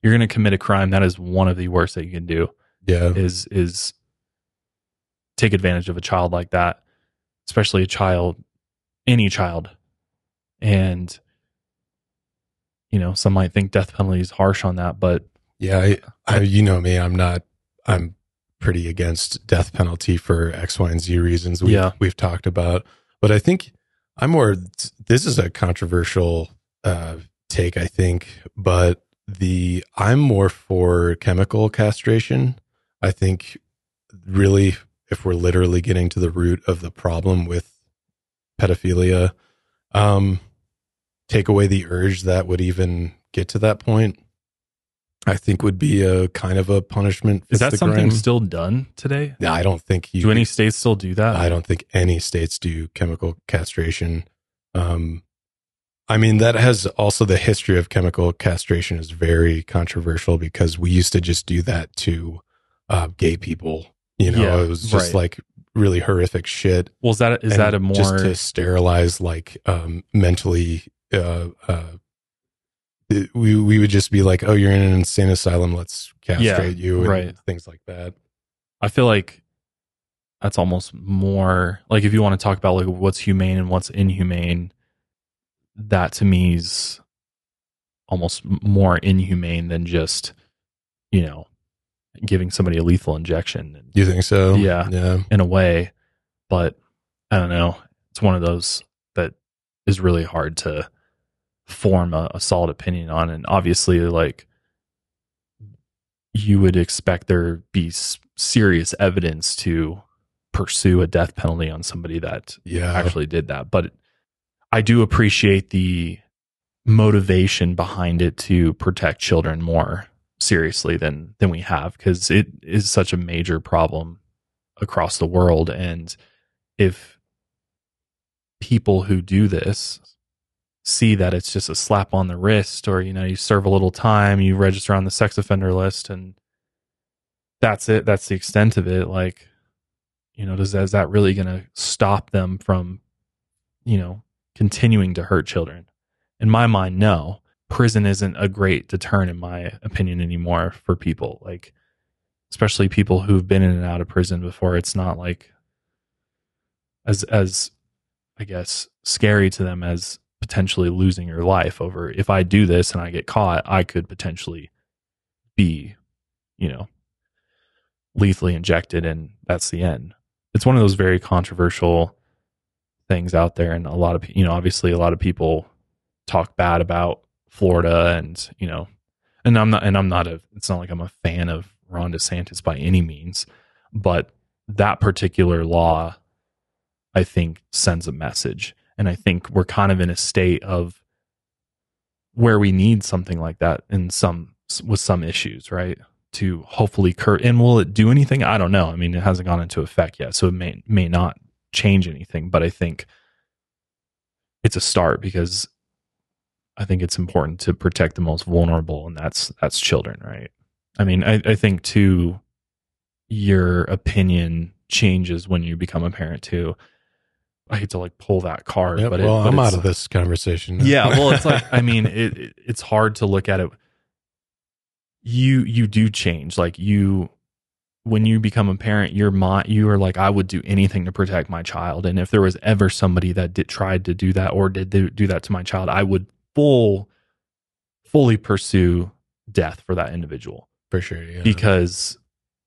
you're gonna commit a crime, that is one of the worst that you can do. Yeah. is is take advantage of a child like that, especially a child, any child, and you know some might think death penalty is harsh on that, but Yeah, I, I, you know me. I'm not. I'm pretty against death penalty for X, Y, and Z reasons. We've, Yeah. we've talked about, but I think I'm more. This is a controversial uh, take, I think, but the I'm more for chemical castration. I think really, if we're literally getting to the root of the problem with pedophilia, um, take away the urge that would even get to that point. I think would be a kind of a punishment. is that something still done today? No, I don't think you. Do any states still do that? I don't think any states do chemical castration. Um, I mean, that has also the history of chemical castration is very controversial because we used to just do that to uh, gay people. You know, Yeah, it was just right. like really horrific shit. Well, is that is And that a more just to sterilize like um, mentally? Uh, uh, it- we we would just be like, oh, you're in an insane asylum. Let's castrate you, and right. Things like that. I feel like that's almost more like if you want to talk about like what's humane and what's inhumane, that to me is almost more inhumane than just you know giving somebody a lethal injection you think so? Yeah. yeah. in a way. But I don't know. It's one of those that is really hard to form a, a solid opinion on, and obviously, like you would expect there be s- serious evidence to pursue a death penalty on somebody that Yeah. actually did that. But I do appreciate the motivation behind it to protect children more seriously than than we have because it is such a major problem across the world. And if people who do this see that it's just a slap on the wrist or you know you serve a little time you register on the sex offender list and that's it that's the extent of it like you know does is that really going to stop them from you know continuing to hurt children. In my mind no. Prison isn't a great deterrent in my opinion anymore for people. Like especially people who've been in and out of prison before. It's not like as as i guess scary to them as potentially losing your life over if i do this and i get caught i could potentially be you know lethally injected and that's the end. It's one of those very controversial things out there. And a lot of you know obviously a lot of people talk bad about Florida and you know and I'm not and I'm not a it's not like I'm a fan of Ron DeSantis by any means but that particular law I think sends a message. And I think we're kind of in a state of where we need something like that in some with some issues right? To hopefully cur and will it do anything? I don't know. I mean it hasn't gone into effect yet so it may may not change anything but I think it's a start because I think it's important to protect the most vulnerable, and that's that's children, right? I mean, I, I think too, your opinion changes when you become a parent too. I hate to like pull that card, Yep, but it- well, but I'm out of this conversation. now. yeah, well, it's like I mean, it, it it's hard to look at it. You you do change, like you when you become a parent, your mind you are like, I would do anything to protect my child, and if there was ever somebody that did tried to do that or did do, that to my child, I would full fully pursue death for that individual for sure. Yeah. because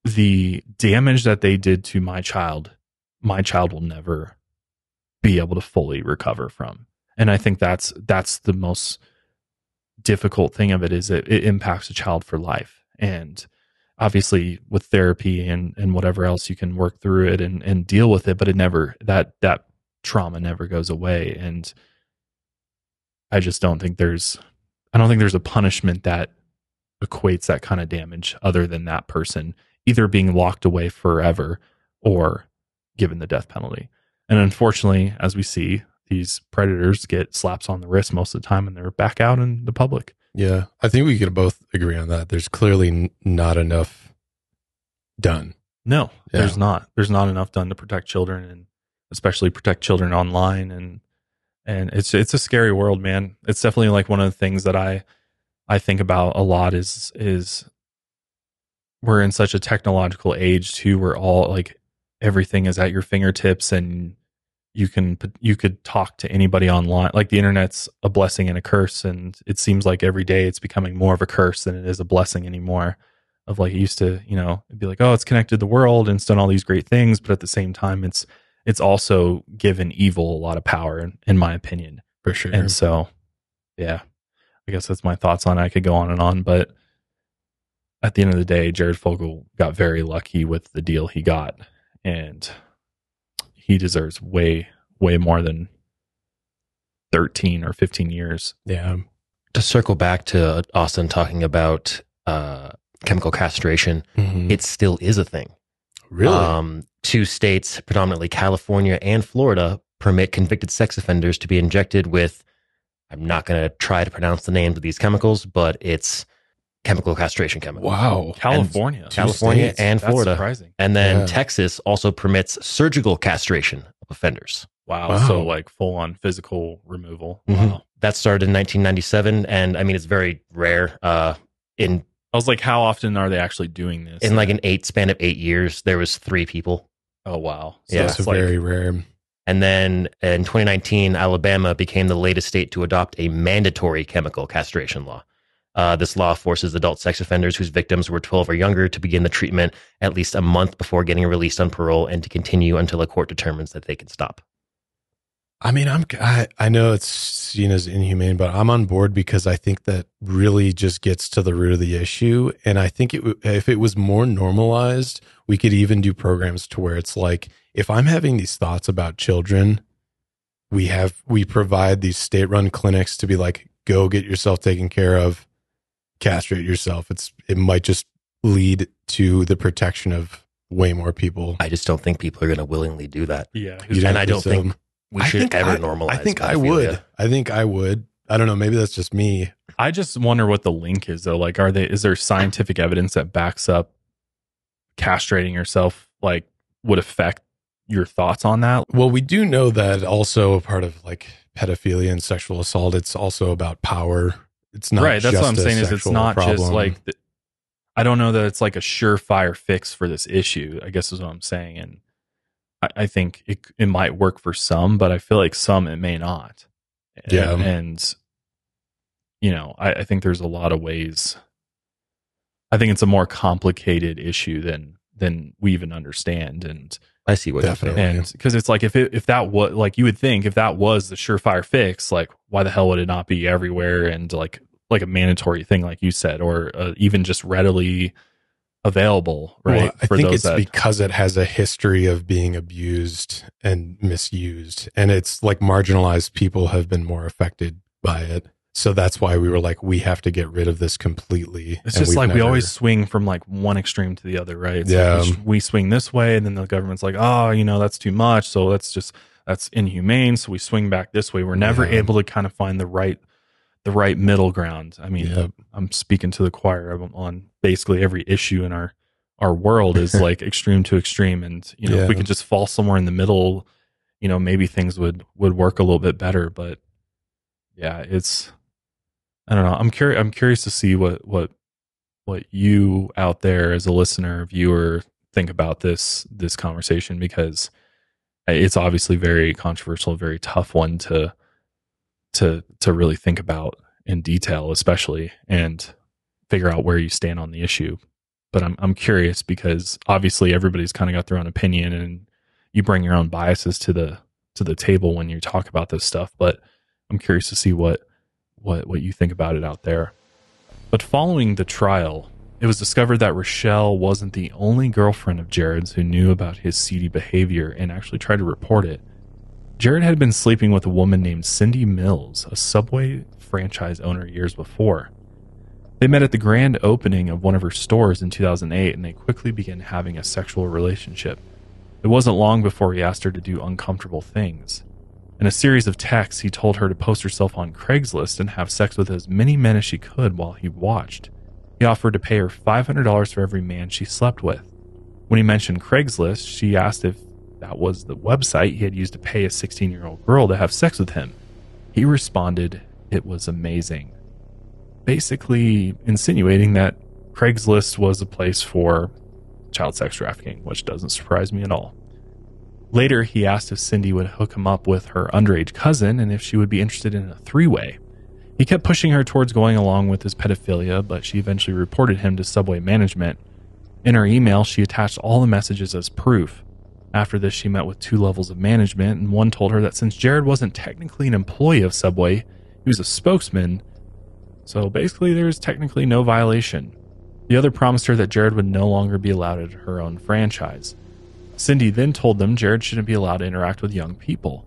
the damage that they did to my child, my child will never be able to fully recover from. And I think that's that's the most difficult thing of it is it, it impacts a child for life. And obviously with therapy and, and whatever else you can work through it and, and deal with it, but it never that that trauma never goes away. And I just don't think there's I don't think there's a punishment that equates that kind of damage other than that person either being locked away forever or given the death penalty. And unfortunately, as we see, these predators get slaps on the wrist most of the time and they're back out in the public. Yeah, I think we could both agree on that. There's clearly n- not enough done. No, Yeah. there's not. There's not enough done to protect children and especially protect children online and and it's it's a scary world, man. It's definitely like one of the things that I I think about a lot is is we're in such a technological age too where all like everything is at your fingertips and you can you could talk to anybody online. Like the internet's a blessing and a curse and it seems like every day it's becoming more of a curse than it is a blessing anymore. Of like it used to you know it'd be like oh it's connected the world and it's done all these great things but at the same time it's it's also given evil a lot of power in, in my opinion. For sure. and so yeah i guess that's my thoughts on it. I could go on and on but at the end of the day jared fogle got very lucky with the deal he got and he deserves way way more than 13 or 15 years yeah. To circle back to Austin talking about uh, chemical castration, Mhm. it still is a thing. really? Um, two states, predominantly California and Florida, permit convicted sex offenders to be injected with I'm not going to try to pronounce the names of these chemicals, but it's chemical castration chemicals. Wow. California. Two California states. and That's Florida. surprising. And then Yeah. Texas also permits surgical castration of offenders. Wow. Wow. So like full on physical removal. Mhm. Wow. That started in 1997, and I mean it's very rare. Uh, in I was like, how often are they actually doing this? in like an eight span of eight years, there was three people. oh wow. So Yeah. it's It's like very rare. And then in 2019, Alabama became the latest state to adopt a mandatory chemical castration law. Uh, this law forces adult sex offenders whose victims were 12 or younger to begin the treatment at least a month before getting released on parole and to continue until a court determines that they can stop. I mean, I'm I, I know it's seen as inhumane, but I'm on board because I think that really just gets to the root of the issue. And I think it if it was more normalized, we could even do programs to where it's like if I'm having these thoughts about children, we have we provide these state-run clinics to be like, go get yourself taken care of, castrate yourself. It's it might just lead to the protection of way more people. I just don't think people are going to willingly do that. yeah. You and I don't so? think we should think ever I- normalize. I think I would. I think I would. I don't know. Maybe that's just me. I just wonder what the link is though. Like, are they? Is there scientific evidence that backs up castrating yourself? Like, would affect your thoughts on that? Well, we do know that also a part of like pedophilia and sexual assault. It's also about power. It's not right. That's what I'm saying. Is it's not just like. The, I don't know that it's like a surefire fix for this issue. I guess is what I'm saying, and I, I think it it might work for some, but I feel like some it may not. And- Yeah. and you know, I, I think there's a lot of ways. I think it's a more complicated issue than than we even understand, and I see what Definitely. you're saying. and because it's like if it if that was like you would think if that was the surefire fix, like why the hell would it not be everywhere and like like a mandatory thing, like you said, or uh, even just readily available, right? Well, I think it's because it has a history of being abused and misused, and it's like marginalized people have been more affected by it. So that's why we were like, we have to get rid of this completely. It's just like we always swing from like one extreme to the other, right? It's Yeah. like we, swing this way, and then the government's like, oh, you know, that's too much. So that's just that's inhumane. So we swing back this way. We're never Yeah. able to kind of find the right the right middle ground. I mean, Yep. I'm speaking to the choir I'm on basically every issue in our our world is like extreme to extreme, and you know, if we could just fall somewhere in the middle, you know, maybe things would would work a little bit better. But yeah, it's I don't know. I'm curious. I'm curious to see what what what you out there as a listener, viewer, think about this this conversation because uh, it's obviously very controversial, very tough one to to to really think about in detail, especially and figure out where you stand on the issue. But I'm I'm curious because obviously everybody's kind of got their own opinion and you bring your own biases to the to the table when you talk about this stuff. But I'm curious to see what what what you think about it out there. But following the trial, it was discovered that Rochelle wasn't the only girlfriend of Jared's who knew about his seedy behavior and actually tried to report it. Jared had been sleeping with a woman named Cindy Mills, a Subway franchise owner years before. They met at the grand opening of one of her stores in 2008 and they quickly began having a sexual relationship. It wasn't long before he asked her to do uncomfortable things. In a series of texts, he told her to post herself on Craigslist and have sex with as many men as she could while he watched. He offered to pay her $500 for every man she slept with. When he mentioned Craigslist, she asked if that was the website he had used to pay a 16 year old girl to have sex with him. He responded, It was amazing. Basically, insinuating that Craigslist was a place for child sex trafficking, which doesn't surprise me at all. Later, he asked if Cindy would hook him up with her underage cousin and if she would be interested in a three way. He kept pushing her towards going along with his pedophilia, but she eventually reported him to Subway management. In her email, she attached all the messages as proof. After this, she met with two levels of management, and one told her that since Jared wasn't technically an employee of Subway, he was a spokesman, so basically there was technically no violation. The other promised her that Jared would no longer be allowed at her own franchise. Cindy then told them Jared shouldn't be allowed to interact with young people.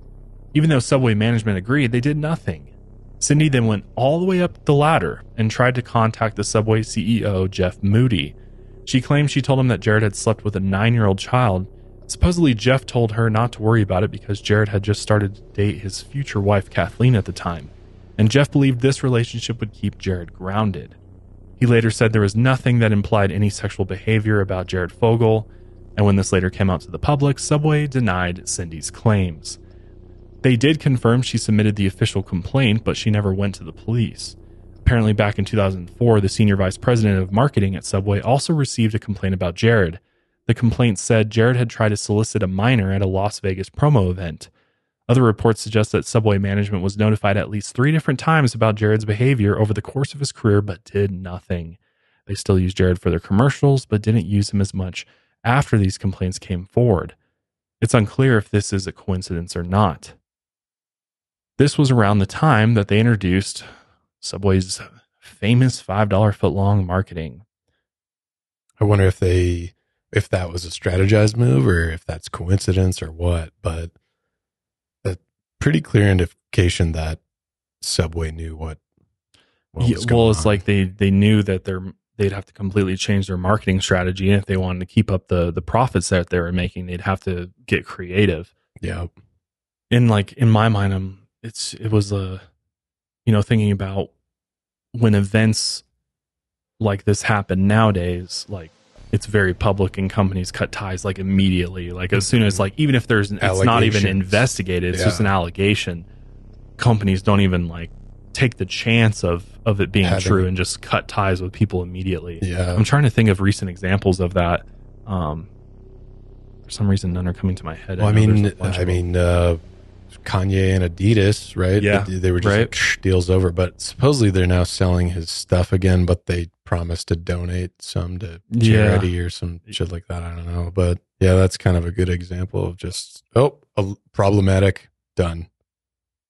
Even though Subway management agreed, they did nothing. Cindy then went all the way up the ladder and tried to contact the Subway CEO, Jeff Moody. She claimed she told him that Jared had slept with a nine year old child. Supposedly, Jeff told her not to worry about it because Jared had just started to date his future wife, Kathleen, at the time. and Jeff believed this relationship would keep Jared grounded. He later said there was nothing that implied any sexual behavior about Jared Fogle, and when this later came out to the public, Subway denied Cindy's claims. They did confirm she submitted the official complaint, but she never went to the police. Apparently, back in 2004, the senior vice president of marketing at Subway also received a complaint about Jared. The complaint said Jared had tried to solicit a minor at a Las Vegas promo event. Other reports suggest that Subway management was notified at least three different times about Jared's behavior over the course of his career, but did nothing. They still used Jared for their commercials, but didn't use him as much after these complaints came forward. It's unclear if this is a coincidence or not. This was around the time that they introduced Subway's famous $5 footlong marketing. I wonder if they if that was a strategized move or if that's coincidence or what, but a pretty clear indication that Subway knew what, what Yeah, was well, going it's on. like they they knew that they're they'd have to completely change their marketing strategy, and if they wanted to keep up the the profits that they were making, they'd have to get creative. yeah, in like in my mind i'm it's it was a you know thinking about when events like this happen nowadays like it's very public and companies cut ties like immediately. Like as soon as mm-hmm. like even if there's it's not even investigated it's just an allegation. Companies don't even like take the chance of of it being Having- true and just cut ties with people immediately yeah. i'm trying to think of recent examples of that um for some reason none are coming to my head Well, I mean, I mean, uh, Kanye and Adidas, right? Yeah, they, they were just right. like, deals over. But supposedly they're now selling his stuff again, but they promised to donate some to Yeah. charity or some shit like that. I don't know, but yeah, that's kind of a good example of just oh, a, problematic, done.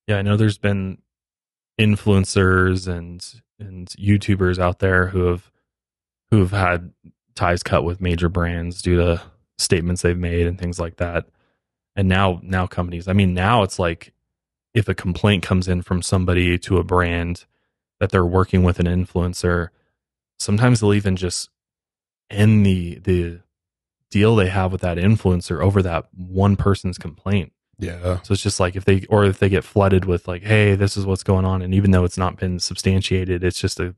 Yeah, I know there's been influencers and and YouTubers out there who have who have had ties cut with major brands due to statements they've made and things like that. And now now companies, I mean now it's like if a complaint comes in from somebody to a brand that they're working with an influencer, sometimes they'll even just end the the deal they have with that influencer over that one person's complaint. Yeah, So it's just like if they or if they get flooded with like, hey, this is what's going on, and even though it's not been substantiated, it's just a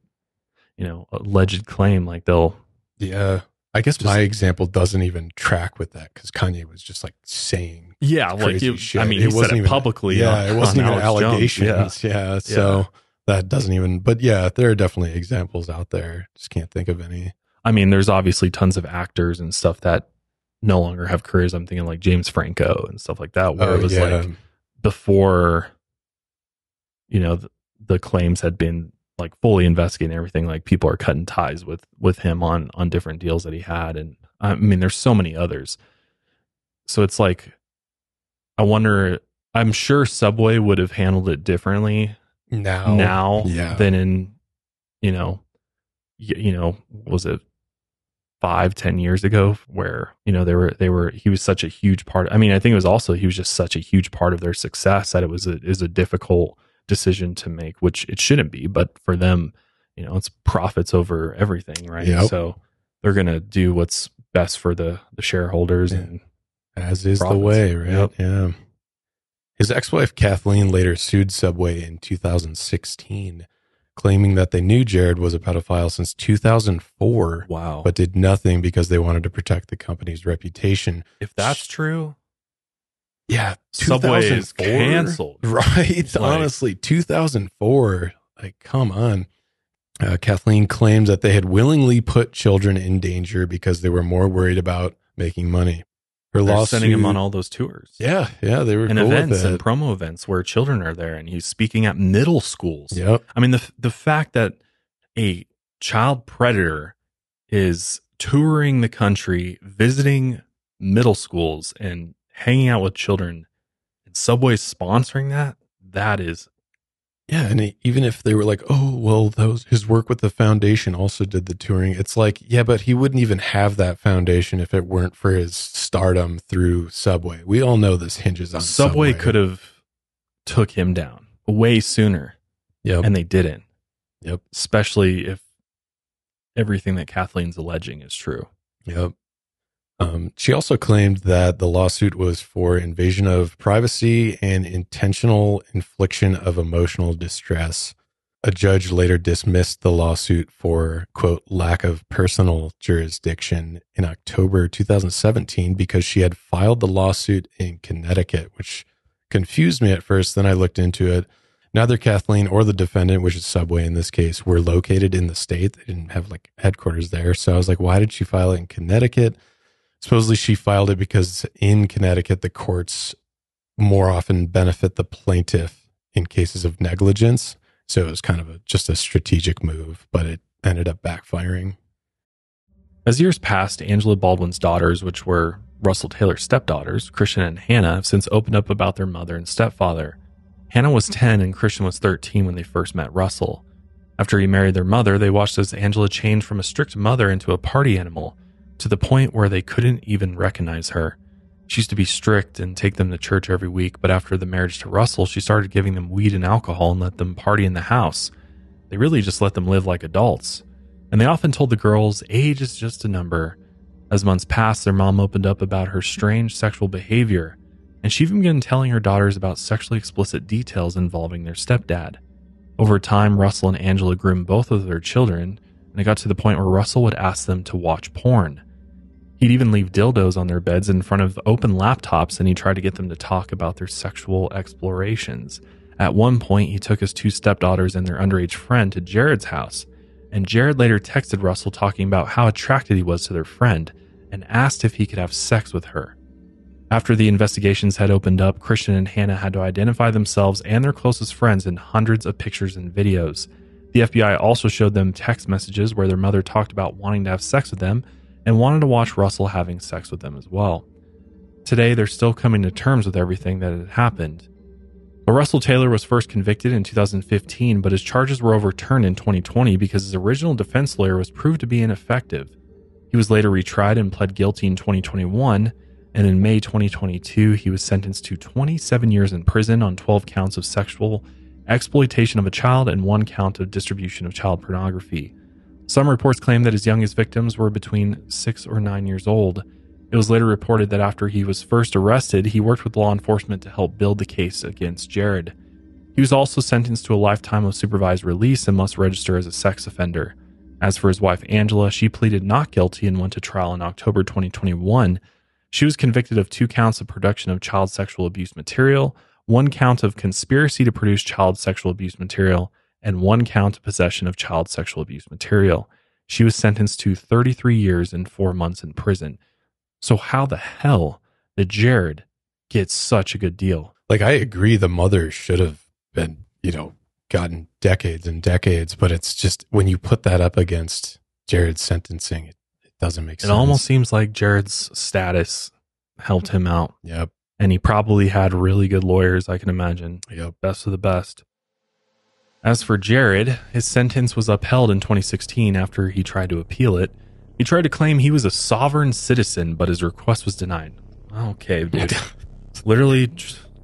you know alleged claim. Like they'll yeah. I guess Just- my example doesn't even track with that because Kanye was just like saying yeah, like you, shit. I mean, he said it publicly. Yeah, on- it wasn't even Alex allegations. Yeah. so that doesn't even. But yeah, there are definitely examples out there. Just can't think of any. I mean, there's obviously tons of actors and stuff that no longer have careers. I'm thinking like James Franco and stuff like that, where Oh, it was yeah. like before, you know, the, the claims had been like fully investigated everything. Like people are cutting ties with with him on on different deals that he had, and I mean, there's so many others. So it's like, I wonder. I'm sure Subway would have handled it differently now, now yeah. than in you know you know was it five ten years ago where you know they were they were he was such a huge part i mean i think it was also he was just such a huge part of their success that it was a is a difficult decision to make which it shouldn't be but for them you know it's profits over everything right Yep. so they're gonna do what's best for the the shareholders Yeah. and as is Profits. the way, right? Yep. Yeah. His ex-wife Kathleen later sued Subway in 2016, claiming that they knew Jared was a pedophile since 2004, wow but did nothing because they wanted to protect the company's reputation. if that's true Yeah, Subway is 2004? canceled. Right. Like- Honestly, 2004. Like, come on. Uh, Kathleen claims that they had willingly put children in danger because they were more worried about making money. Her they're lawsuit. sending him on all those tours Yeah, yeah, they were and cool events and promo events where children are there and he's speaking at middle schools. Yep. I mean the the fact that a child predator is touring the country, visiting middle schools and hanging out with children and Subway sponsoring that, that is Yeah, and even if they were like, "Oh, well, those his work with the foundation also did the touring," it's like, yeah, but he wouldn't even have that foundation if it weren't for his stardom through Subway. We all know this hinges on Subway, Subway. could have took him down way sooner Yep. and they didn't. Yep. Especially if everything that Kathleen's alleging is true. Yep. Um, she also claimed that the lawsuit was for invasion of privacy and intentional infliction of emotional distress. A judge later dismissed the lawsuit for, quote, lack of personal jurisdiction in October 2017 because she had filed the lawsuit in Connecticut, which confused me at first. Then I looked into it. Neither Kathleen or the defendant, which is Subway in this case, were located in the state. They didn't have like headquarters there. So I was like, why did she file it in Connecticut? Supposedly she filed it because in Connecticut, the courts more often benefit the plaintiff in cases of negligence. So it was kind of a, just a strategic move, but it ended up backfiring. As years passed, Angela Baldwin's daughters, which were Russell Taylor's stepdaughters, Christian and Hannah, have since opened up about their mother and stepfather. Hannah was 10 and Christian was 13 when they first met Russell. After he married their mother, they watched as Angela changed from a strict mother into a party animal to the point where they couldn't even recognize her. She used to be strict and take them to church every week, but after the marriage to Russell, she started giving them weed and alcohol and let them party in the house. They really just let them live like adults. And they often told the girls, age is just a number. As months passed, their mom opened up about her strange sexual behavior, and she even began telling her daughters about sexually explicit details involving their stepdad. Over time, Russell and Angela groomed both of their children, and it got to the point where Russell would ask them to watch porn. He'd even leave dildos on their beds in front of open laptops and he tried to get them to talk about their sexual explorations. At one point, he took his two stepdaughters and their underage friend to Jared's house, and Jared later texted Russell talking about how attracted he was to their friend and asked if he could have sex with her. After the investigations had opened up, Christian and Hannah had to identify themselves and their closest friends in hundreds of pictures and videos. The FBI also showed them text messages where their mother talked about wanting to have sex with them and wanted to watch Russell having sex with them as well. Today, they're still coming to terms with everything that had happened. But Russell Taylor was first convicted in 2015, but his charges were overturned in 2020 because his original defense lawyer was proved to be ineffective. He was later retried and pled guilty in 2021, and in May 2022, he was sentenced to 27 years in prison on 12 counts of sexual exploitation of a child and one count of distribution of child pornography. Some reports claim that his youngest victims were between six or nine years old. It was later reported that after he was first arrested, he worked with law enforcement to help build the case against Jared. He was also sentenced to a lifetime of supervised release and must register as a sex offender. As for his wife Angela, she pleaded not guilty and went to trial in October 2021. She was convicted of two counts of production of child sexual abuse material, one count of conspiracy to produce child sexual abuse material, and one count of possession of child sexual abuse material. She was sentenced to 33 years and four months in prison. So, how the hell did Jared get such a good deal? Like, I agree the mother should have been, you know, gotten decades and decades, but it's just when you put that up against Jared's sentencing, it, it doesn't make It sense. It almost seems like Jared's status helped him out. Yep. And he probably had really good lawyers, I can imagine. Yep. Best of the best. As for Jared, his sentence was upheld in 2016 after he tried to appeal it. He tried to claim he was a sovereign citizen, but his request was denied. Okay, dude. Literally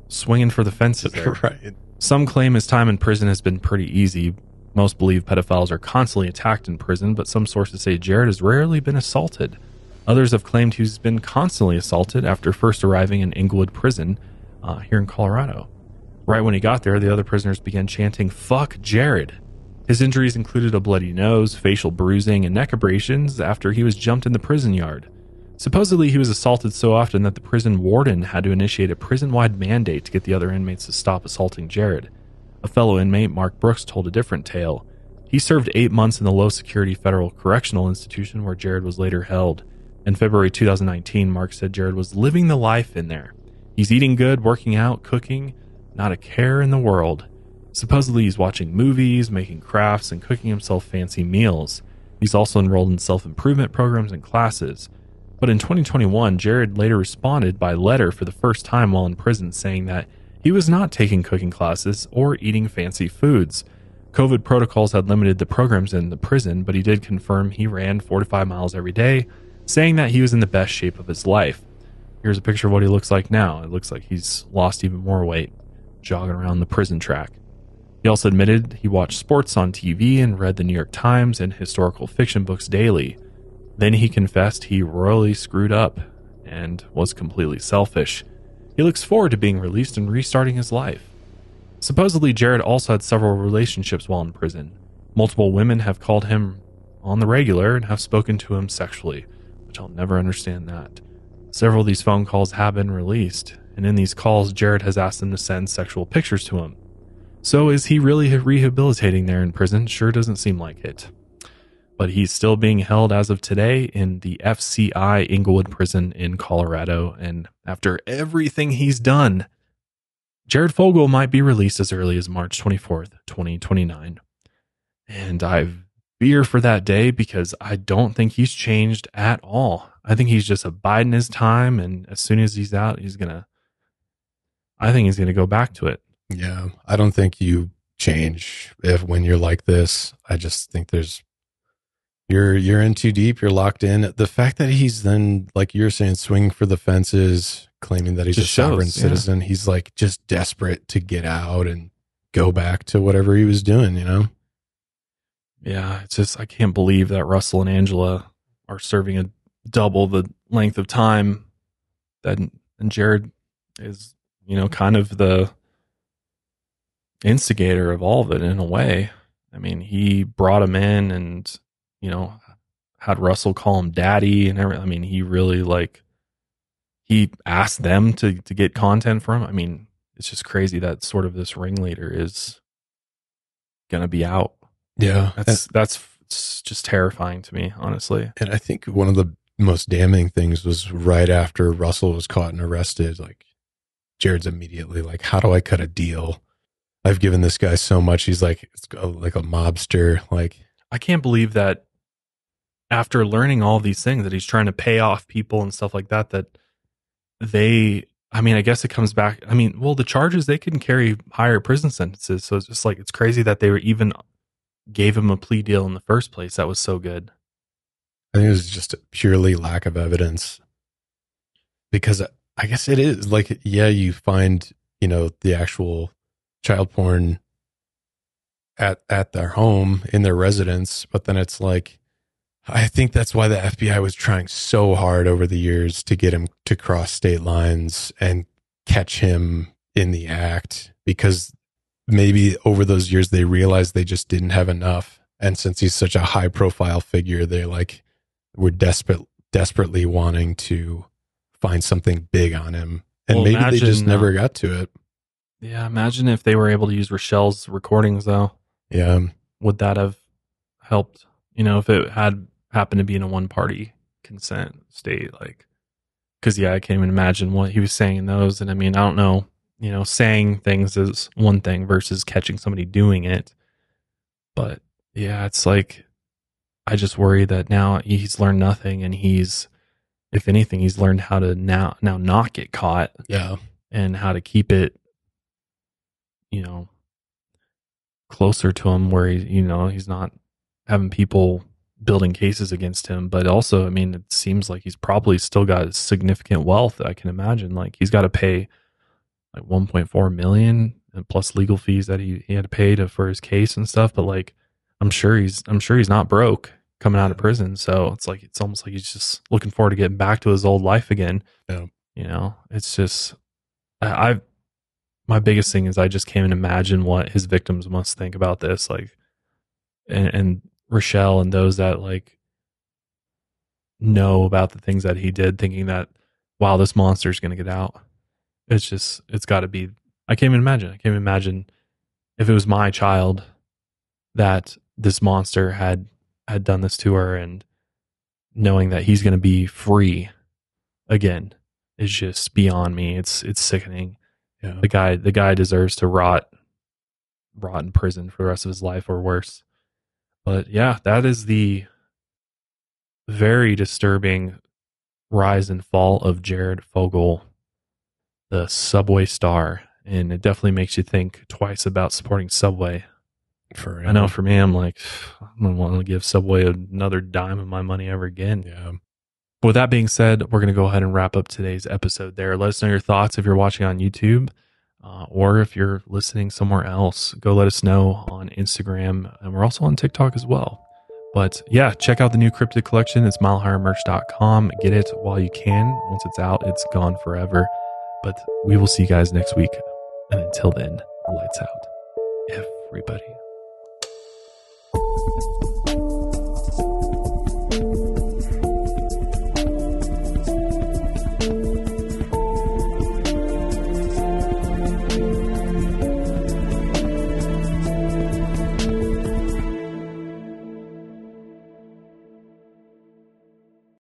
swinging for the fences there. right. Some claim his time in prison has been pretty easy. Most believe pedophiles are constantly attacked in prison, but some sources say Jared has rarely been assaulted. Others have claimed he's been constantly assaulted after first arriving in Englewood Prison uh, here in Colorado. Right when he got there, the other prisoners began chanting, Fuck Jared. His injuries included a bloody nose, facial bruising, and neck abrasions after he was jumped in the prison yard. Supposedly, he was assaulted so often that the prison warden had to initiate a prison wide mandate to get the other inmates to stop assaulting Jared. A fellow inmate, Mark Brooks, told a different tale. He served eight months in the low security federal correctional institution where Jared was later held. In February 2019, Mark said Jared was living the life in there. He's eating good, working out, cooking, not a care in the world. Supposedly, he's watching movies, making crafts, and cooking himself fancy meals. He's also enrolled in self improvement programs and classes. But in 2021, Jared later responded by letter for the first time while in prison, saying that he was not taking cooking classes or eating fancy foods. COVID protocols had limited the programs in the prison, but he did confirm he ran four to five miles every day, saying that he was in the best shape of his life. Here's a picture of what he looks like now. It looks like he's lost even more weight, jogging around the prison track. He also admitted he watched sports on TV and read the New York Times and historical fiction books daily. Then he confessed he royally screwed up and was completely selfish. He looks forward to being released and restarting his life. Supposedly, Jared also had several relationships while in prison. Multiple women have called him on the regular and have spoken to him sexually, which I'll never understand that. Several of these phone calls have been released, and in these calls, Jared has asked them to send sexual pictures to him. So, is he really rehabilitating there in prison? Sure doesn't seem like it. But he's still being held as of today in the FCI Englewood prison in Colorado. And after everything he's done, Jared Fogle might be released as early as March 24th, 2029. And I fear for that day because I don't think he's changed at all. I think he's just abiding his time. And as soon as he's out, he's going to, I think he's going to go back to it. Yeah. I don't think you change if when you're like this. I just think there's, you're, you're in too deep. You're locked in. The fact that he's then, like you're saying, swinging for the fences, claiming that he's Just a sovereign shows, yeah. citizen. He's like just desperate to get out and go back to whatever he was doing, you know? Yeah, it's just I can't believe that Russell and Angela are serving a double the length of time that and Jared is, you know, kind of the instigator of all of it in a way. I mean, he brought him in and, you know, had Russell call him daddy and everything. I mean, he really like he asked them to to get content from. I mean, it's just crazy that sort of this ringleader is gonna be out. Yeah. That's that's it's just terrifying to me, honestly. And I think one of the most damning things was right after Russell was caught and arrested, like Jared's immediately like, how do I cut a deal? I've given this guy so much. He's like, it's a- like a mobster. Like, I can't believe that after learning all these things that he's trying to pay off people and stuff like that that they I mean, I guess it comes back I mean, well, the charges they can carry higher prison sentences, so it's just like it's crazy that they were even gave him a plea deal in the first place. That was so good. I think it was just purely lack of evidence because I guess it is like, yeah, you find, you know, the actual child porn at, at their home in their residence, but then it's like, I think that's why the FBI was trying so hard over the years to get him to cross state lines and catch him in the act because maybe over those years they realized they just didn't have enough. And since he's such a high profile figure, they're like, we're desperate, desperately wanting to find something big on him. And Well, maybe they just never uh, got to it. Yeah, imagine if they were able to use Rochelle's recordings though. Yeah. Would that have helped? You know, if it had happened to be in a one party consent state, like because yeah, I can't even imagine what he was saying in those. And I mean, I don't know, you know, saying things is one thing versus catching somebody doing it. But yeah, it's like I just worry that now he's learned nothing and he's if anything, he's learned how to now now not get caught Yeah. and how to keep it, you know, closer to him where he, you know, he's not having people building cases against him. But also, I mean, it seems like he's probably still got significant wealth. I can imagine, like he's got to pay like 1.4 million and plus legal fees that he, he had to pay to for his case and stuff. But like, I'm sure he's, I'm sure he's not broke coming out of prison. So it's like, it's almost like he's just looking forward to getting back to his old life again. Yeah. You know, it's just, I, I've, my biggest thing is I just can't imagine what his victims must think about this. Like, and, and Rochelle and those that like know about the things that he did, thinking that, wow, this monster's going to get out. It's just, it's got to be, I can't even imagine. I can't even imagine if it was my child that this monster had, had done this to her and knowing that he's going to be free again is just beyond me. It's, it's sickening Yeah. the guy the guy deserves to rot rot in prison for the rest of his life or worse but yeah that is the very disturbing rise and fall of jared fogle the subway star and it definitely makes you think twice about supporting subway For i know for me i'm like i don't want to give subway another dime of my money ever again Yeah. with that being said, we're going to go ahead and wrap up today's episode there. Let us know your thoughts if you're watching on YouTube uh, or if you're listening somewhere else. Go let us know on Instagram. And we're also on TikTok as well. But yeah, check out the new Cryptid collection. It's milehighermerch.com. Get it while you can. Once it's out, it's gone forever. But we will see you guys next week. And until then, lights out. Everybody.